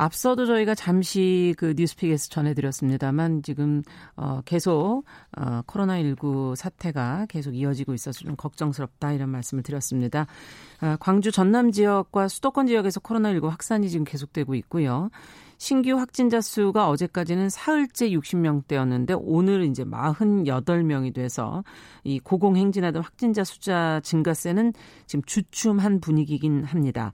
앞서도 저희가 잠시 그 뉴스픽에서 전해드렸습니다만 지금 어 계속 어 코로나19 사태가 계속 이어지고 있어서 좀 걱정스럽다 이런 말씀을 드렸습니다. 어, 광주 전남 지역과 수도권 지역에서 코로나19 확산이 지금 계속되고 있고요. 신규 확진자 수가 어제까지는 사흘째 60명대였는데 오늘 이제 48명이 돼서 이 고공행진하던 확진자 숫자 증가세는 지금 주춤한 분위기긴 합니다.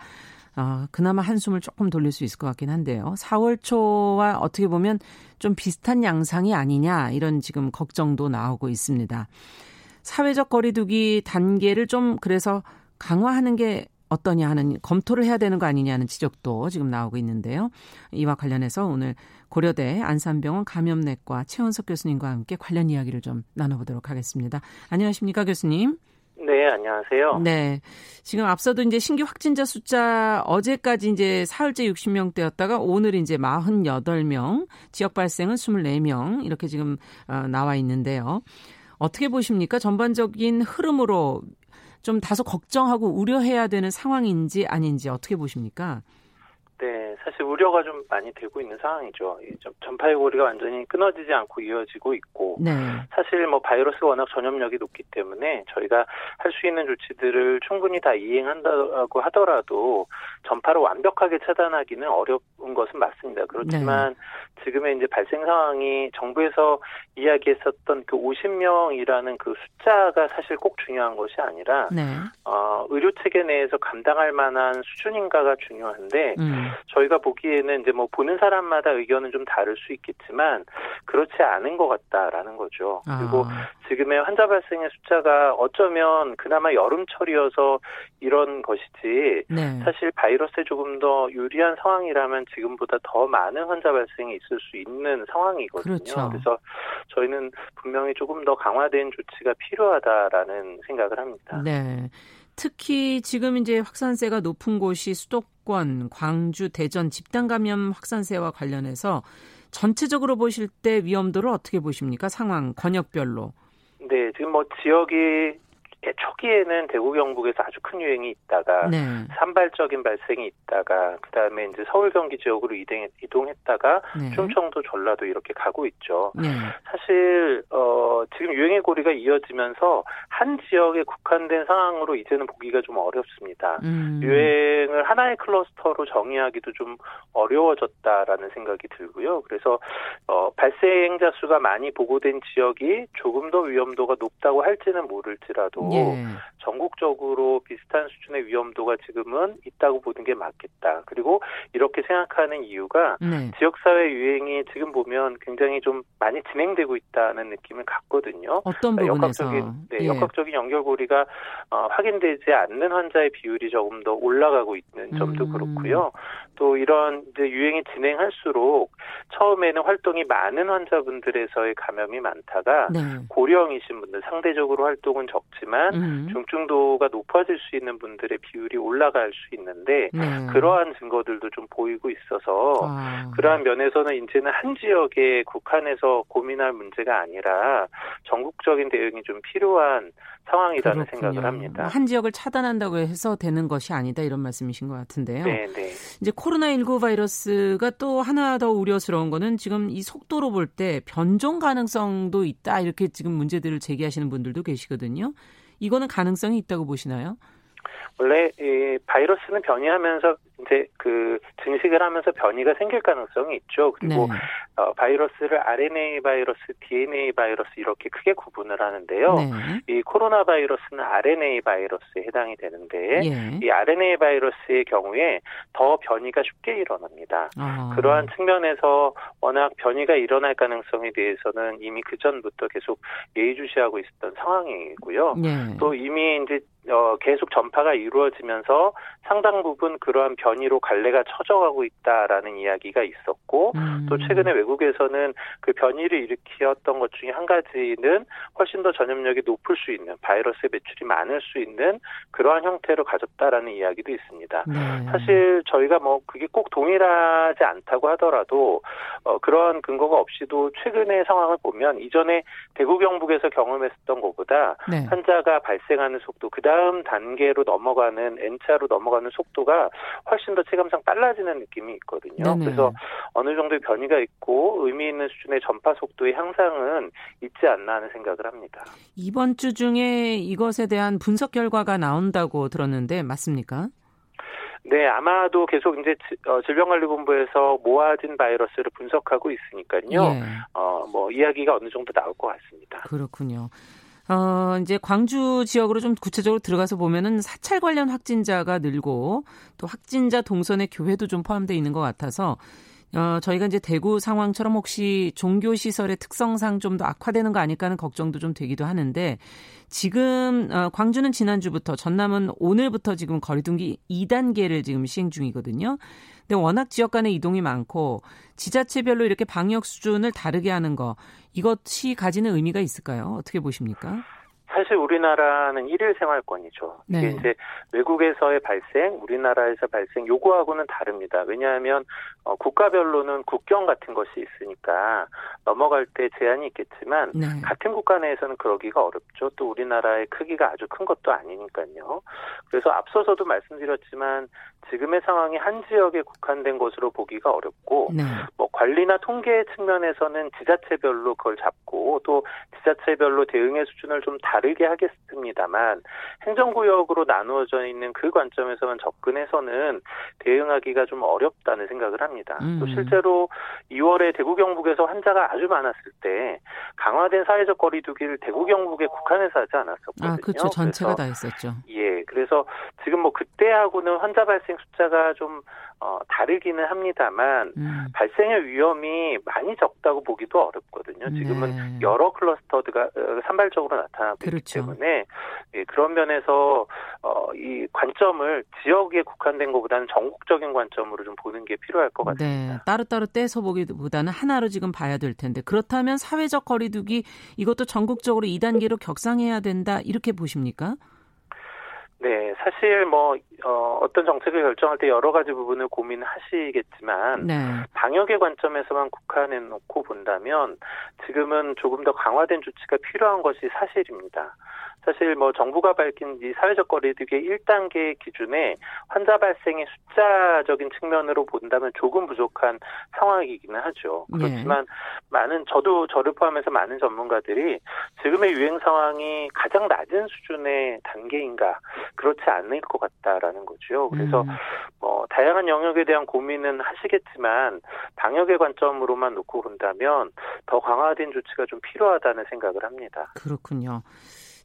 어, 그나마 한숨을 조금 돌릴 수 있을 것 같긴 한데요. 4월 초와 어떻게 보면 좀 비슷한 양상이 아니냐 이런 지금 걱정도 나오고 있습니다. 사회적 거리두기 단계를 좀 그래서 강화하는 게 어떠냐 하는 검토를 해야 되는 거 아니냐는 지적도 지금 나오고 있는데요. 이와 관련해서 오늘 고려대 안산병원 감염내과 최원석 교수님과 함께 관련 이야기를 좀 나눠보도록 하겠습니다. 안녕하십니까 교수님? 네, 안녕하세요. 네. 지금 앞서도 이제 신규 확진자 숫자 어제까지 이제 사흘째 60명대였다가 오늘 이제 48명, 지역 발생은 24명 이렇게 지금 어, 나와 있는데요. 어떻게 보십니까? 전반적인 흐름으로 좀 다소 걱정하고 우려해야 되는 상황인지 아닌지 어떻게 보십니까? 네, 사실 우려가 좀 많이 되고 있는 상황이죠. 전파의 고리가 완전히 끊어지지 않고 이어지고 있고, 네. 사실 뭐 바이러스가 워낙 전염력이 높기 때문에 저희가 할 수 있는 조치들을 충분히 다 이행한다고 하더라도 전파를 완벽하게 차단하기는 어려운 것은 맞습니다. 그렇지만 네. 지금의 이제 발생 상황이 정부에서 이야기했었던 그 50명이라는 그 숫자가 사실 꼭 중요한 것이 아니라 네. 어, 의료 체계 내에서 감당할 만한 수준인가가 중요한데 음. 저희가 보기에는 이제 뭐 보는 사람마다 의견은 좀 다를 수 있겠지만 그렇지 않은 것 같다라는 거죠. 아. 그리고 지금의 환자 발생의 숫자가 어쩌면 그나마 여름철이어서 이런 것이지 네. 사실 바이러스에 조금 더 유리한 상황이라면 지금보다 더 많은 환자 발생이 있을 수 있는 상황이거든요. 그렇죠. 그래서 저희는 분명히 조금 더 강화된 조치가 필요하다라는 생각을 합니다. 네. 특히 지금 이제 확산세가 높은 곳이 수도권, 광주, 대전 집단 감염 확산세와 관련해서 전체적으로 보실 때 위험도를 어떻게 보십니까? 상황 권역별로. 네, 지금 뭐 지역이 초기에는 대구 경북에서 아주 큰 유행이 있다가 네. 산발적인 발생이 있다가 그다음에 이제 서울 경기 지역으로 이동, 이동했다가 네. 충청도 전라도 이렇게 가고 있죠. 네. 사실 어 지금 유행의 고리가 이어지면서 한 지역에 국한된 상황으로 이제는 보기가 좀 어렵습니다. 음. 유행을 하나의 클러스터로 정의하기도 좀 어려워졌다라는 생각이 들고요. 그래서 어 발생자 수가 많이 보고된 지역이 조금 더 위험도가 높다고 할지는 모를지라도 예. 전국적으로 비슷한 수준의 위험도가 지금은 있다고 보는 게 맞겠다. 그리고 이렇게 생각하는 이유가 네. 지역사회 유행이 지금 보면 굉장히 좀 많이 진행되고 있다는 느낌을 갖거든요. 어떤 그러니까 부분에서? 역학적인, 네, 예. 역학적인 연결고리가 어, 확인되지 않는 환자의 비율이 조금 더 올라가고 있는 점도 음. 그렇고요. 또 이런 유행이 진행할수록 처음에는 활동이 많은 환자분들에서의 감염이 많다가 네. 고령이신 분들 상대적으로 활동은 적지만 음. 중증도가 높아질 수 있는 분들의 비율이 올라갈 수 있는데 네. 그러한 증거들도 좀 보이고 있어서 아. 그러한 면에서는 이제는 한 지역에 국한해서 고민할 문제가 아니라 전국적인 대응이 좀 필요한 상황이라는 그렇군요. 생각을 합니다. 한 지역을 차단한다고 해서 되는 것이 아니다 이런 말씀이신 것 같은데요. 네, 네. 이제 코로나19 바이러스가 또 하나 더 우려스러운 거는 지금 이 속도로 볼 때 변종 가능성도 있다 이렇게 지금 문제들을 제기하시는 분들도 계시거든요. 이거는 가능성이 있다고 보시나요? 원래 이 바이러스는 변이하면서 이제 그 증식을 하면서 변이가 생길 가능성이 있죠. 그리고 네. 어, 바이러스를 RNA 바이러스, DNA 바이러스 이렇게 크게 구분을 하는데요. 네. 이 코로나 바이러스는 RNA 바이러스에 해당이 되는데 예. 이 RNA 바이러스의 경우에 더 변이가 쉽게 일어납니다. 아. 그러한 측면에서 워낙 변이가 일어날 가능성에 대해서는 이미 그 전부터 계속 예의주시하고 있었던 상황이고요. 예. 또 이미 이제 어, 계속 전파가 이루어지면서 상당 부분 그러한 변이로 갈래가 쳐져가고 있다라는 이야기가 있었고 음. 또 최근에 외국에서는 그 변이를 일으켰던 것 중에 한 가지는 훨씬 더 전염력이 높을 수 있는 바이러스의 매출이 많을 수 있는 그러한 형태로 가졌다라는 이야기도 있습니다. 네. 사실 저희가 뭐 그게 꼭 동일하지 않다고 하더라도 어, 그러한 근거가 없이도 최근의 상황을 보면 이전에 대구 경북에서 경험했었던 것보다 네. 환자가 발생하는 속도 그다음 다음 단계로 넘어가는 N차로 넘어가는 속도가 훨씬 더 체감상 빨라지는 느낌이 있거든요. 네네. 그래서 어느 정도의 변이가 있고 의미 있는 수준의 전파 속도의 향상은 있지 않나 하는 생각을 합니다. 이번 주 중에 이것에 대한 분석 결과가 나온다고 들었는데 맞습니까? 네, 아마도 계속 이제 어, 질병관리본부에서 모아진 바이러스를 분석하고 있으니까요. 예. 어, 뭐 이야기가 어느 정도 나올 것 같습니다. 그렇군요. 어, 이제 광주 지역으로 좀 구체적으로 들어가서 보면은 사찰 관련 확진자가 늘고 또 확진자 동선의 교회도 좀 포함되어 있는 것 같아서 어, 저희가 이제 대구 상황처럼 혹시 종교 시설의 특성상 좀 더 악화되는 거 아닐까 하는 걱정도 좀 되기도 하는데 지금 어, 광주는 지난주부터 전남은 오늘부터 지금 거리두기 2단계를 지금 시행 중이거든요. 근데 워낙 지역 간의 이동이 많고 지자체별로 이렇게 방역 수준을 다르게 하는 거 이것이 가지는 의미가 있을까요? 어떻게 보십니까? 사실 우리나라는 일일 생활권이죠. 네. 이게 이제 외국에서의 발생, 우리나라에서 발생 요구하고는 다릅니다. 왜냐하면 어, 국가별로는 국경 같은 것이 있으니까 넘어갈 때 제한이 있겠지만 네. 같은 국가 내에서는 그러기가 어렵죠. 또 우리나라의 크기가 아주 큰 것도 아니니까요. 그래서 앞서서도 말씀드렸지만 지금의 상황이 한 지역에 국한된 것으로 보기가 어렵고 네. 뭐 관리나 통계 측면에서는 지자체별로 그걸 잡고 또 지자체별로 대응의 수준을 좀 다 르게 하겠습니다만 행정구역으로 나누어져 있는 그 관점에서만 접근해서는 대응하기가 좀 어렵다는 생각을 합니다. 음. 또 실제로 2월에 대구 경북에서 환자가 아주 많았을 때 강화된 사회적 거리두기를 대구 경북에 국한해서 하지 않았었거든요. 아, 그렇죠. 전체가 다 했었죠. 예. 그래서 지금 뭐 그때하고는 환자 발생 숫자가 좀 어, 다르기는 합니다만 음. 발생의 위험이 많이 적다고 보기도 어렵거든요. 지금은 네. 여러 클러스터가 어, 산발적으로 나타나고 그렇죠. 있기 때문에 예, 그런 면에서 어, 이 관점을 지역에 국한된 것보다는 전국적인 관점으로 좀 보는 게 필요할 것 네. 같습니다. 네. 따로따로 떼서 보기보다는 하나로 지금 봐야 될 텐데 그렇다면 사회적 거리두기 이것도 전국적으로 2단계로 격상해야 된다 이렇게 보십니까? 네, 사실 뭐 어, 어떤 정책을 결정할 때 여러 가지 부분을 고민하시겠지만 네. 방역의 관점에서만 국한해 놓고 본다면 지금은 조금 더 강화된 조치가 필요한 것이 사실입니다. 사실 뭐 정부가 밝힌 이 사회적 거리두기 1단계 기준에 환자 발생의 숫자적인 측면으로 본다면 조금 부족한 상황이기는 하죠. 예. 그렇지만 예. 많은 저도 저를 포함해서 많은 전문가들이 지금의 유행 상황이 가장 낮은 수준의 단계인가 그렇지 않을 것 같다라는 거죠. 그래서 음. 뭐 다양한 영역에 대한 고민은 하시겠지만 방역의 관점으로만 놓고 본다면 더 강화된 조치가 좀 필요하다는 생각을 합니다. 그렇군요.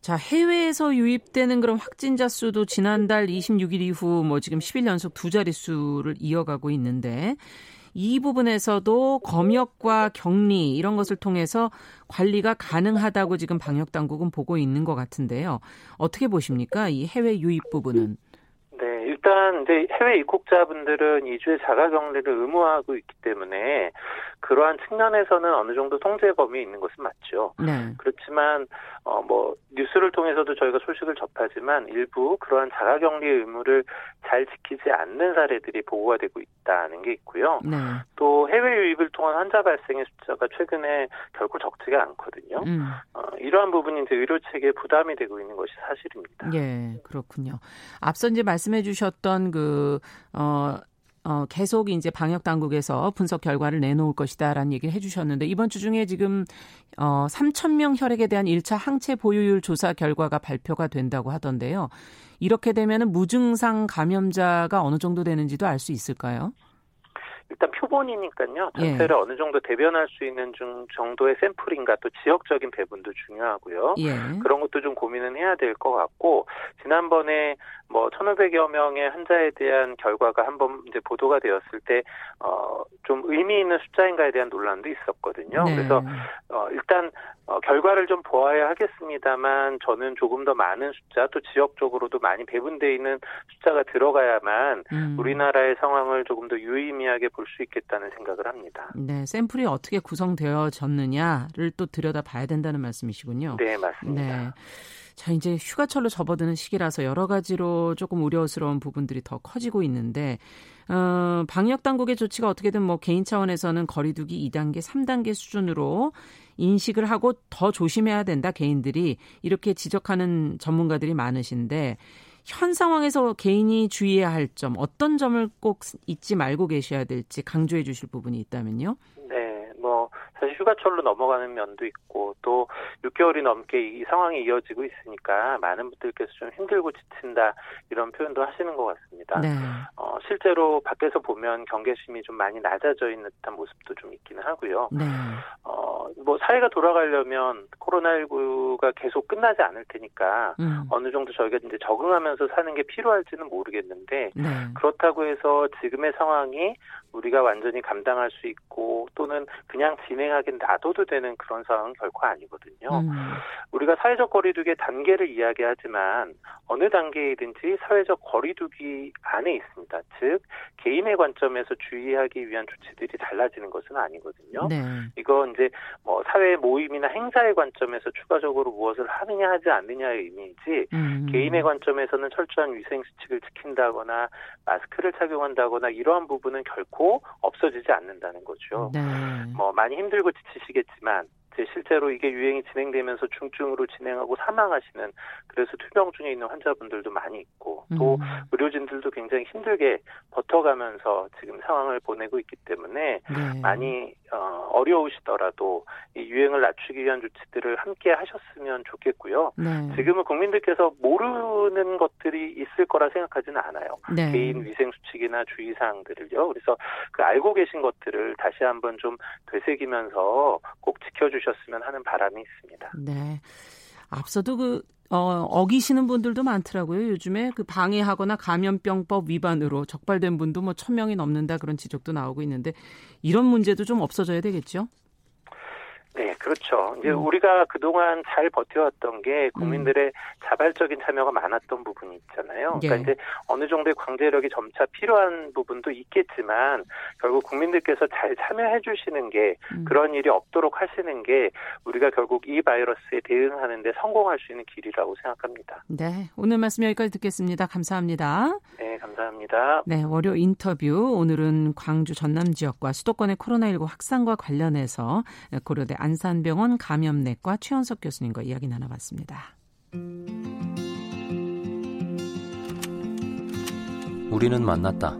자, 해외에서 유입되는 그런 확진자 수도 지난달 26일 이후 뭐 지금 10일 연속 두 자릿수를 이어가고 있는데 이 부분에서도 검역과 격리 이런 것을 통해서 관리가 가능하다고 지금 방역 당국은 보고 있는 것 같은데요. 어떻게 보십니까? 이 해외 유입 부분은? 네, 일단 이제 해외 입국자분들은 2주의 자가격리를 의무화하고 있기 때문에 그러한 측면에서는 어느 정도 통제 범위에 있는 것은 맞죠. 네. 그렇지만 어 뭐 뉴스를 통해서도 저희가 소식을 접하지만 일부 그러한 자가격리 의무를 잘 지키지 않는 사례들이 보고가 되고 있다는 게 있고요. 네. 또 해외 유입을 통한 환자 발생의 숫자가 최근에 결코 적지가 않거든요. 음. 어, 이러한 부분이 이제 의료 체계에 부담이 되고 있는 것이 사실입니다. 예, 그렇군요. 앞서 이제 말씀해 주셨 던 그 어, 어, 계속 이제 방역 당국에서 분석 결과를 내놓을 것이다라는 얘기를 해주셨는데 이번 주 중에 지금 어, 3천 명 혈액에 대한 1차 항체 보유율 조사 결과가 발표가 된다고 하던데요. 이렇게 되면은 무증상 감염자가 어느 정도 되는지도 알 수 있을까요? 일단 표본이니까요. 전체를 예. 어느 정도 대변할 수 있는 중 정도의 샘플인가 또 지역적인 배분도 중요하고요. 예. 그런 것도 좀 고민은 해야 될 것 같고 지난번에 뭐 1,500여 명의 환자에 대한 결과가 한번 이제 보도가 되었을 때 어 좀 의미 있는 숫자인가에 대한 논란도 있었거든요. 네. 그래서 어 일단 어 결과를 좀 보아야 하겠습니다만 저는 조금 더 많은 숫자 또 지역적으로도 많이 배분돼 있는 숫자가 들어가야만 음. 우리나라의 상황을 조금 더 유의미하게 볼 수 있겠다는 생각을 합니다. 네, 샘플이 어떻게 구성되어졌느냐를 또 들여다 봐야 된다는 말씀이시군요. 네, 맞습니다. 네. 자, 이제 휴가철로 접어드는 시기라서 여러 가지로 조금 우려스러운 부분들이 더 커지고 있는데, 어, 방역 당국의 조치가 어떻게든 뭐 개인 차원에서는 거리두기 2단계, 3단계 수준으로 인식을 하고 더 조심해야 된다, 개인들이. 이렇게 지적하는 전문가들이 많으신데, 현 상황에서 개인이 주의해야 할 점, 어떤 점을 꼭 잊지 말고 계셔야 될지 강조해 주실 부분이 있다면요? 사실 휴가철로 넘어가는 면도 있고 또 6개월이 넘게 이 상황이 이어지고 있으니까 많은 분들께서 좀 힘들고 지친다 이런 표현도 하시는 것 같습니다. 네. 어, 실제로 밖에서 보면 경계심이 좀 많이 낮아져 있는 듯한 모습도 좀 있기는 하고요. 네. 어, 뭐 사회가 돌아가려면 코로나19가 계속 끝나지 않을 테니까 음. 어느 정도 저희가 이제 적응하면서 사는 게 필요할지는 모르겠는데 네. 그렇다고 해서 지금의 상황이 우리가 완전히 감당할 수 있고 또는 그냥 진행하긴 놔둬도 되는 그런 상황은 결코 아니거든요. 음. 우리가 사회적 거리두기의 단계를 이야기하지만 어느 단계이든지 사회적 거리두기 안에 있습니다. 즉 개인의 관점에서 주의하기 위한 조치들이 달라지는 것은 아니거든요. 네. 이거 이제 뭐 사회 모임이나 행사의 관점에서 추가적으로 무엇을 하느냐 하지 않느냐의 의미이지 음. 개인의 관점에서는 철저한 위생 수칙을 지킨다거나 마스크를 착용한다거나 이러한 부분은 결코 없어지지 않는다는 거죠. 네. 뭐 많이 힘들고 지치시겠지만 실제로 이게 유행이 진행되면서 중증으로 진행하고 사망하시는 그래서 투병 중에 있는 환자분들도 많이 있고 또 음. 의료진들도 굉장히 힘들게 버텨가면서 지금 상황을 보내고 있기 때문에 네. 많이 어, 어려우시더라도 이 유행을 낮추기 위한 조치들을 함께 하셨으면 좋겠고요. 네. 지금은 국민들께서 모르는 것들이 있을 거라 생각하지는 않아요. 네. 개인 위생 수칙이나 주의 사항들을요. 그래서 그 알고 계신 것들을 다시 한번 좀 되새기면서 꼭 지켜주셨으면 하는 바람이 있습니다. 네. 앞서도 그 어, 어기시는 분들도 많더라고요. 요즘에 그 방해하거나 감염병법 위반으로 적발된 분도 뭐 천 명이 넘는다 그런 지적도 나오고 있는데 이런 문제도 좀 없어져야 되겠죠? 네, 그렇죠. 이제 음. 우리가 그동안 잘 버텨왔던 게 국민들의 음. 자발적인 참여가 많았던 부분이 있잖아요. 그러니까 예. 이제 어느 정도의 강제력이 점차 필요한 부분도 있겠지만 결국 국민들께서 잘 참여해 주시는 게 음. 그런 일이 없도록 하시는 게 우리가 결국 이 바이러스에 대응하는 데 성공할 수 있는 길이라고 생각합니다. 네. 오늘 말씀 여기까지 듣겠습니다. 감사합니다. 네, 감사합니다. 네, 월요 인터뷰 오늘은 광주 전남 지역과 수도권의 코로나19 확산과 관련해서 고려대 안 산병원 감염내과 최현석 교수님과 이야기 나눠봤습니다. 우리는 만났다.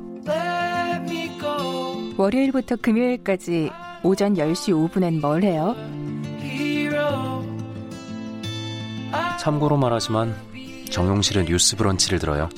월요일부터 금요일까지 오전 10시 5분엔 뭘 해요? 참고로 말하지만 정용실의 뉴스 브런치를 들어요.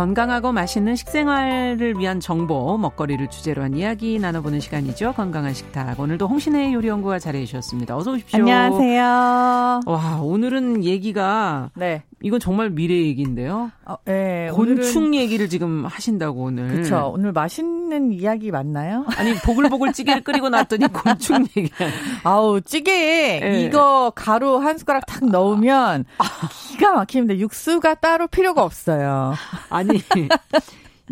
건강하고 맛있는 식생활을 위한 정보, 먹거리를 주제로 한 이야기 나눠보는 시간이죠. 건강한 식탁. 오늘도 홍신혜 요리연구가 자리해 주셨습니다. 어서 오십시오. 안녕하세요. 와, 오늘은 얘기가 네. 이건 정말 미래 얘기인데요. 어, 네, 곤충 오늘은... 얘기를 지금 하신다고 오늘. 그렇죠. 오늘 맛있는 이야기 맞나요? 아니 보글보글 찌개를 끓이고 났더니 곤충 얘기. 아우 찌개에 네. 이거 가루 한 숟가락 탁 넣으면 기가 막힙니다. 육수가 따로 필요가 없어요. 아니.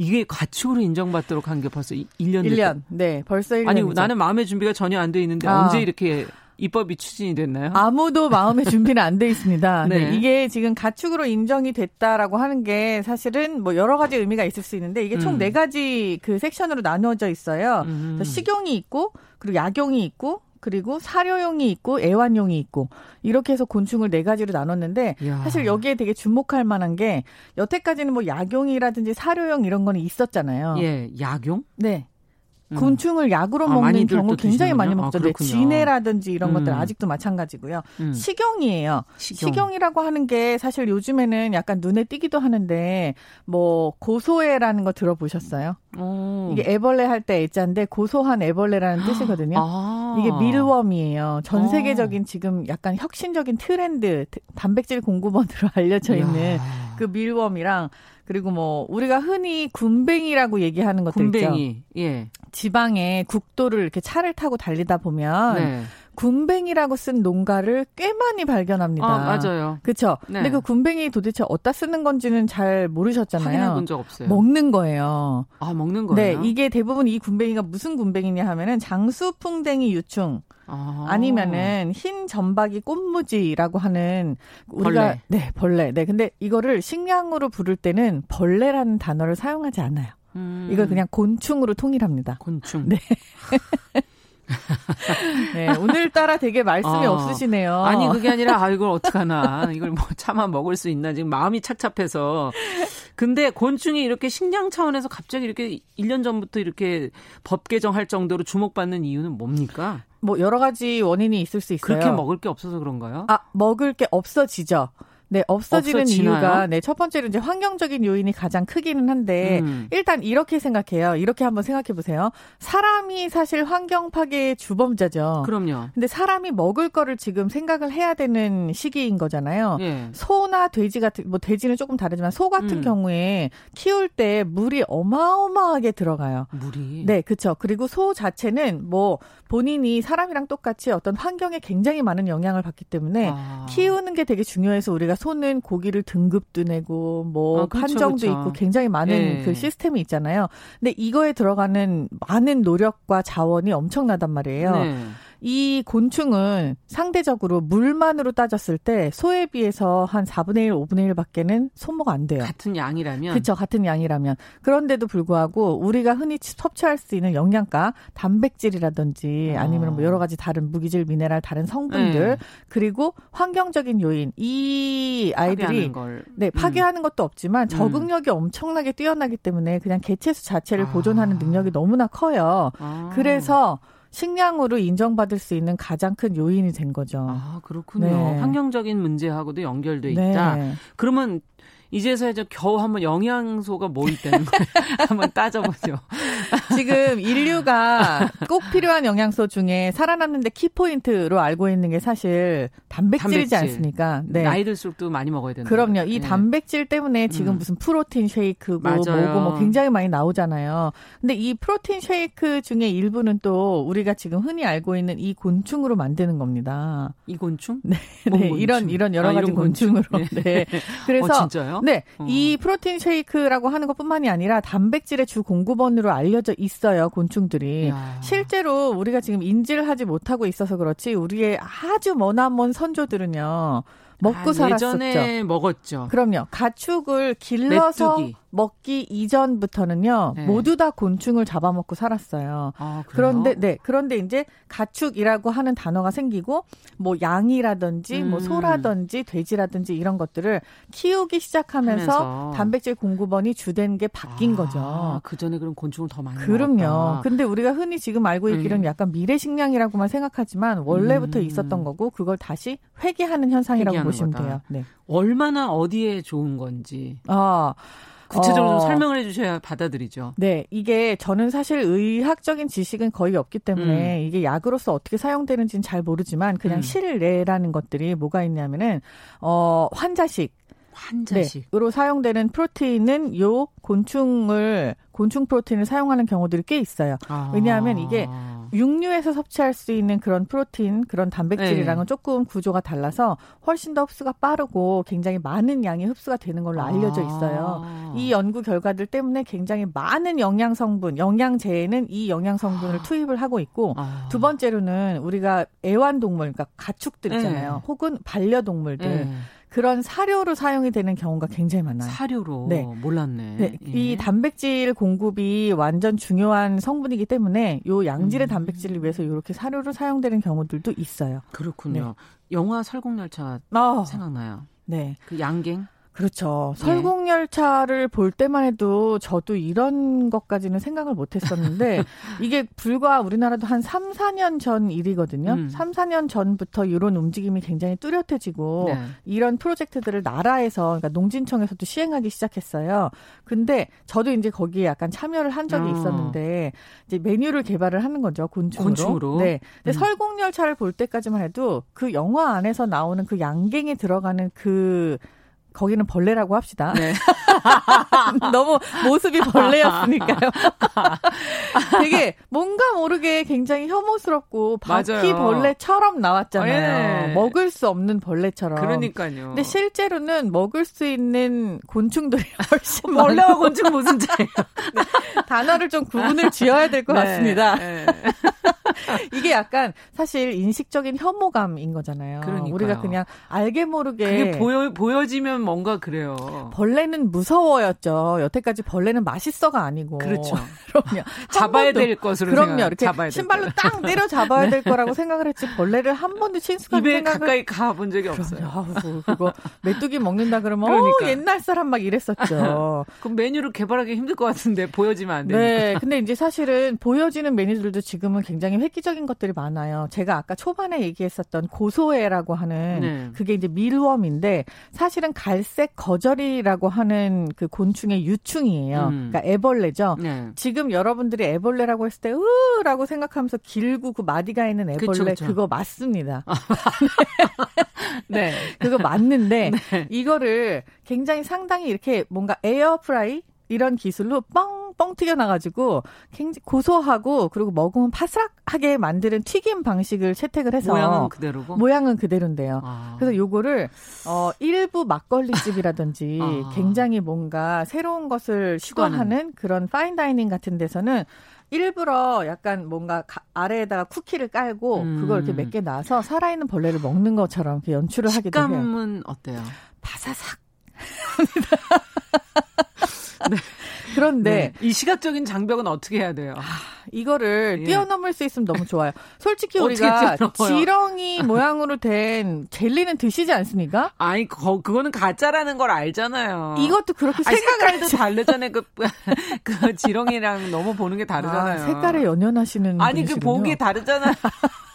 이게 가축으로 인정받도록 한 게 벌써 1년 1년. 네, 벌써 1년. 아니, 나는 마음의 준비가 전혀 안 돼 있는데 아. 언제 이렇게 입법이 추진이 됐나요? 아무도 마음의 준비는 안 돼 있습니다. 네. 네. 이게 지금 가축으로 인정이 됐다라고 하는 게 사실은 뭐 여러 가지 의미가 있을 수 있는데 이게 총네 음. 가지 그 섹션으로 나누어져 있어요. 음. 식용이 있고 그리고 약용이 있고 그리고 사료용이 있고 애완용이 있고 이렇게 해서 곤충을 네 가지로 나눴는데 야. 사실 여기에 되게 주목할 만한 게 여태까지는 뭐 약용이라든지 사료용 이런 거는 있었잖아요. 예, 약용? 네. 음. 곤충을 약으로 아, 먹는 경우 굉장히 많이 먹죠. 아, 네, 진해라든지 이런 음. 것들 아직도 마찬가지고요. 음. 식용이에요. 식용. 이라고 하는 게 사실 요즘에는 약간 눈에 띄기도 하는데 뭐 고소해라는 거 들어보셨어요? 오. 이게 애벌레 할 때 애자인데 고소한 애벌레라는 뜻이거든요. 아. 이게 밀웜이에요. 전 어. 세계적인 지금 약간 혁신적인 트렌드 단백질 공급원으로 알려져 있는 야. 그 밀웜이랑 그리고 뭐 우리가 흔히 군뱅이라고 얘기하는 것들 군뱅이. 있죠. 예. 지방에 국도를 이렇게 차를 타고 달리다 보면 네. 군뱅이라고 쓴 농가를 꽤 많이 발견합니다. 아, 맞아요. 그렇죠. 네. 근데 그 군뱅이 도대체 어디다 쓰는 건지는 잘 모르셨잖아요. 확인해 본 적 없어요. 먹는 거예요. 아, 먹는 거예요? 네, 이게 대부분 이 군뱅이가 무슨 군뱅이냐 하면은 장수풍뎅이 유충 아. 니면은흰 점박이 꽃무지라고 하는 우리가 벌레. 네 벌레 네 근데 이거를 식량으로 부를 때는 벌레라는 단어를 사용하지 않아요. 음. 이걸 그냥 곤충으로 통일합니다. 곤충. 네. 네, 오늘따라 되게 말씀이 어. 없으시네요. 아니, 그게 아니라, 아, 이걸 어떡하나. 이걸 뭐 차마 먹을 수 있나. 지금 마음이 착잡해서. 근데 곤충이 이렇게 식량 차원에서 갑자기 이렇게 1년 전부터 이렇게 법 개정할 정도로 주목받는 이유는 뭡니까? 뭐 여러 가지 원인이 있을 수 있어요. 그렇게 먹을 게 없어서 그런가요? 아, 먹을 게 없어지죠. 네, 없어지는 없어지나요? 이유가 네, 첫 번째로 이제 환경적인 요인이 가장 크기는 한데 음. 일단 이렇게 생각해요. 이렇게 한번 생각해 보세요. 사람이 사실 환경 파괴의 주범자죠. 그럼요. 근데 사람이 먹을 거를 지금 생각을 해야 되는 시기인 거잖아요. 예. 소나 돼지 같은 뭐 돼지는 조금 다르지만 소 같은 음. 경우에 키울 때 물이 어마어마하게 들어가요. 물이. 네, 그렇죠. 그리고 소 자체는 뭐 본인이 사람이랑 똑같이 어떤 환경에 굉장히 많은 영향을 받기 때문에 아. 키우는 게 되게 중요해서 우리가 소는 고기를 등급도 내고 뭐 아, 그쵸, 한정도 그쵸. 있고 굉장히 많은 네. 그 시스템이 있잖아요. 근데 이거에 들어가는 많은 노력과 자원이 엄청나단 말이에요. 네. 이 곤충은 상대적으로 물만으로 따졌을 때 소에 비해서 한 4분의 1, 5분의 1밖에는 소모가 안 돼요. 같은 양이라면? 그렇죠. 같은 양이라면. 그런데도 불구하고 우리가 흔히 섭취할 수 있는 영양가, 단백질이라든지 아니면 뭐 여러 가지 다른 무기질, 미네랄, 다른 성분들 네. 그리고 환경적인 요인 이 아이들이 네 음. 파괴하는 음. 것도 없지만 적응력이 음. 엄청나게 뛰어나기 때문에 그냥 개체수 자체를 아. 보존하는 능력이 너무나 커요. 아. 그래서 식량으로 인정받을 수 있는 가장 큰 요인이 된 거죠. 아, 그렇군요. 네. 환경적인 문제하고도 연결돼 있다. 네. 그러면 이제서야 저 겨우 한번 영양소가 뭐 있다는 걸 한번 따져보죠. 지금 인류가 꼭 필요한 영양소 중에 살아남는데 키포인트로 알고 있는 게 사실 단백질이지 단백질. 않습니까? 네. 나이 들수록 또 많이 먹어야 된다. 그럼요. 이 네. 단백질 때문에 지금 음. 무슨 프로틴 쉐이크고 맞아요. 뭐고 뭐 굉장히 많이 나오잖아요. 근데 이 프로틴 쉐이크 중에 일부는 또 우리가 지금 흔히 알고 있는 이 곤충으로 만드는 겁니다. 이 곤충? 네. 네. 이런 이런 여러 아, 가지 곤충으로. 곤충? 네. 네. 그래서 어, 네. 어. 이 프로틴 쉐이크라고 하는 것뿐만이 아니라 단백질의 주 공급원으로 알려져 있어요. 곤충들이. 야. 실제로 우리가 지금 인지를 하지 못하고 있어서 그렇지 우리의 아주 머나먼 선조들은요. 먹고 아, 살았었죠. 예전에 먹었죠. 그럼요. 가축을 길러서 메뚜기. 먹기 이전부터는요 네. 모두 다 곤충을 잡아먹고 살았어요. 아, 그런데 네 그런데 이제 가축이라고 하는 단어가 생기고 뭐 양이라든지 뭐 음. 뭐 소라든지 돼지라든지 이런 것들을 키우기 시작하면서 하면서. 단백질 공급원이 주된 게 바뀐 아, 거죠. 그 전에 그럼 곤충을 더 많이 그럼요. 먹었다. 근데 우리가 흔히 지금 알고 있기로는 음. 약간 미래 식량이라고만 생각하지만 원래부터 음. 있었던 거고 그걸 다시 회귀하는 현상이라고 보시면 거다. 돼요. 네. 얼마나 어디에 좋은 건지. 아. 구체적으로 어, 좀 설명을 해주셔야 받아들이죠. 네, 이게 저는 사실 의학적인 지식은 거의 없기 때문에 음. 이게 약으로서 어떻게 사용되는지는 잘 모르지만 그냥 음. 실내라는 것들이 뭐가 있냐면은 어 환자식 환자식으로 네, 사용되는 프로테인은 요 곤충을 곤충 프로테인을 사용하는 경우들이 꽤 있어요. 아. 왜냐하면 이게 육류에서 섭취할 수 있는 그런 프로틴, 그런 단백질이랑은 네. 조금 구조가 달라서 훨씬 더 흡수가 빠르고 굉장히 많은 양이 흡수가 되는 걸로 알려져 있어요. 아. 이 연구 결과들 때문에 굉장히 많은 영양 성분, 영양제에는 이 영양 성분을 아. 투입을 하고 있고 아. 두 번째로는 우리가 애완동물, 그러니까 가축들 있잖아요. 네. 혹은 반려동물들. 네. 그런 사료로 사용이 되는 경우가 굉장히 많아요. 사료로 네. 몰랐네. 네. 예. 이 단백질 공급이 완전 중요한 성분이기 때문에 요 양질의 음. 단백질을 위해서 이렇게 사료로 사용되는 경우들도 있어요. 그렇군요. 네. 영화 설국열차 어. 생각나요. 네. 그 양갱 그렇죠. 네. 설국열차를 볼 때만 해도 저도 이런 것까지는 생각을 못 했었는데 이게 불과 우리나라도 한 3, 4년 전 일이거든요. 음. 3, 4년 전부터 이런 움직임이 굉장히 뚜렷해지고 네. 이런 프로젝트들을 나라에서 그러니까 농진청에서도 시행하기 시작했어요. 근데 저도 이제 거기에 약간 참여를 한 적이 어. 있었는데 이제 메뉴를 개발을 하는 거죠. 곤충으로. 곤충으로. 네. 근데 음. 설국열차를 볼 때까지만 해도 그 영화 안에서 나오는 그 양갱에 들어가는 그 거기는 벌레라고 합시다. 네. 너무 모습이 벌레였으니까요. 되게 뭔가 모르게 굉장히 혐오스럽고 바퀴벌레처럼 나왔잖아요. 네. 먹을 수 없는 벌레처럼. 그러니까요. 근데 실제로는 먹을 수 있는 곤충들이 훨씬 벌레와 곤충 무슨 차이야? 네. 단어를 좀 구분을 지어야 될것 네. 같습니다. 네. 이게 약간 사실 인식적인 혐오감인 거잖아요. 그러니까요. 우리가 그냥 알게 모르게 그게 보여 보여지면 뭔가 그래요. 벌레는 무서워였죠. 여태까지 벌레는 맛있어가 아니고. 그렇죠. 그럼요. 잡아야 될 것으로 그럼요. 이렇게 신발로 딱 때려 잡아야 네. 될 거라고 생각을 했지 벌레를 한 번도 친숙한 입에 생각을 가까이 가본 적이 없어요. 아우, 그거 메뚜기 먹는다 그러면 그러니까. 어, 옛날 사람 막 이랬었죠. 그럼 메뉴를 개발하기 힘들 것 같은데 보여지면 안 되니까. 네. 근데 이제 사실은 보여지는 메뉴들도 지금은 굉장히 획기적인 것들이 많아요. 제가 아까 초반에 얘기했었던 고소해라고 하는 네. 그게 이제 밀웜인데 사실은 갈색 거절이라고 하는 그 곤충의 유충이에요. 음. 그러니까 애벌레죠. 네. 지금 여러분들이 애벌레라고 했을 때 으라고 생각하면서 길고 그 마디가 있는 애벌레 그쵸, 그쵸. 그거 맞습니다. 네. 그거 맞는데 네. 이거를 굉장히 상당히 이렇게 뭔가 에어프라이 이런 기술로 뻥, 뻥 튀겨나가지고 굉장히 고소하고 그리고 먹으면 파스락하게 만드는 튀김 방식을 채택을 해서 모양은 그대로고 모양은 그대로인데요. 아. 그래서 요거를 어 일부 막걸리집이라든지 아. 굉장히 뭔가 새로운 것을 시도하는 그런 파인다이닝 같은 데서는 일부러 약간 뭔가 가, 아래에다가 쿠키를 깔고 음. 그걸 이렇게 몇 개 놔서 살아있는 벌레를 먹는 것처럼 연출을 하기도 해요. 식감은 어때요? 바사삭. 네. 그런데 네. 이 시각적인 장벽은 어떻게 해야 돼요? 아, 이거를 예. 뛰어넘을 수 있으면 너무 좋아요. 솔직히 우리가 지렁이 모양으로 된 젤리는 드시지 않습니까? 아니 거, 그거는 가짜라는 걸 알잖아요. 이것도 그렇게 생각을 도 다르잖아요. 그, 그 지렁이랑 너무 보는 게 다르잖아요. 아, 색깔에 연연하시는 아니 그 분이시군요. 그 보기 다르잖아요.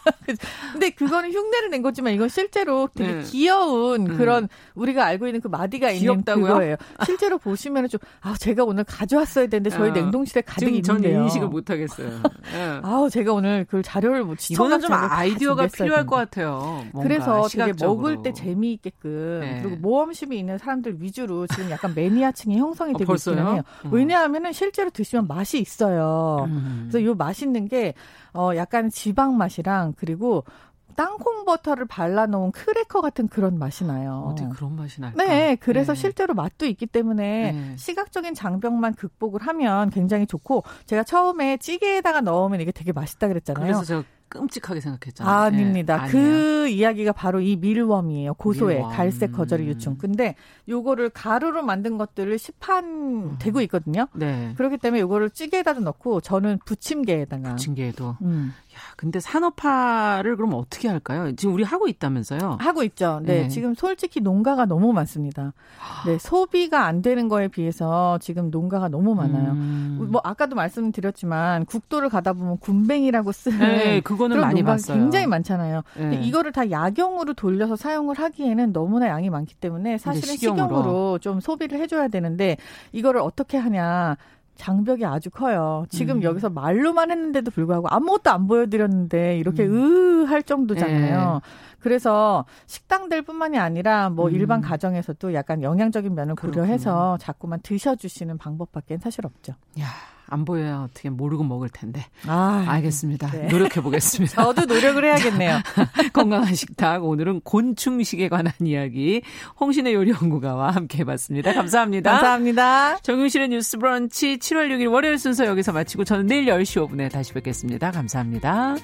근데 그거는 흉내를 낸 거지만 이건 실제로 되게 네. 귀여운 음. 그런 우리가 알고 있는 그 마디가 귀엽다고요? 있는 그거예요. 실제로 보시면은 좀 아, 제가 오늘 가져왔어야 되는데 저희 어. 냉동실에 가득 있는데요. 저는 인식을 못 하겠어요. 네. 아우, 제가 오늘 그 자료를 못 이거는 좀 아이디어가 필요할 것 같아요. 그래서. 되게 먹을 때 재미있게끔 네. 그리고 모험심이 있는 사람들 위주로 지금 약간 매니아층이 형성이 어, 되고 어, 있기는 해요. 음. 왜냐하면은 실제로 드시면 맛이 있어요. 음. 그래서 요 맛있는 게 어, 약간 지방 맛이랑 그리고 땅콩 버터를 발라놓은 크래커 같은 그런 맛이 나요. 어떻게 그런 맛이 나요? 네, 그래서 네. 실제로 맛도 있기 때문에 네. 시각적인 장벽만 극복을 하면 굉장히 좋고 제가 처음에 찌개에다가 넣으면 이게 되게 맛있다 그랬잖아요. 그래서 제가 끔찍하게 생각했잖아요. 아닙니다. 네. 그 이야기가 바로 이 밀웜이에요. 고소해 밀웜. 갈색 거절이 유충. 근데 요거를 가루로 만든 것들을 시판 음. 되고 있거든요. 네. 그렇기 때문에 요거를 찌개에다도 넣고 저는 부침개에다가 부침개에도. 음. 야, 근데 산업화를 그럼 어떻게 할까요? 지금 우리 하고 있다면서요? 하고 있죠. 네. 네. 지금 솔직히 농가가 너무 많습니다. 네. 소비가 안 되는 거에 비해서 지금 농가가 너무 많아요. 음. 뭐 아까도 말씀드렸지만 국도를 가다 보면 군뱅이라고 쓰는 네, 그거 는 많이 봤어요. 굉장히 많잖아요. 네. 이거를 다 약용으로 돌려서 사용을 하기에는 너무나 양이 많기 때문에 사실은 식용으로. 식용으로 좀 소비를 해줘야 되는데 이거를 어떻게 하냐. 장벽이 아주 커요. 지금 음. 여기서 말로만 했는데도 불구하고 아무것도 안 보여드렸는데 이렇게 음. 으할 정도잖아요. 네. 그래서 식당들뿐만이 아니라 뭐 음. 일반 가정에서도 약간 영양적인 면을 고려해서 자꾸만 드셔주시는 방법밖에 사실 없죠. 야. 안 보여야 어떻게 모르고 먹을 텐데. 아, 알겠습니다. 네. 노력해 보겠습니다. 저도 노력을 해야겠네요. 건강한 식탁 오늘은 곤충식에 관한 이야기 홍신의 요리 연구가와 함께 해봤습니다. 감사합니다. 감사합니다. 정윤실의 뉴스 브런치 7월 6일 월요일 순서 여기서 마치고 저는 내일 10시 5분에 다시 뵙겠습니다. 감사합니다.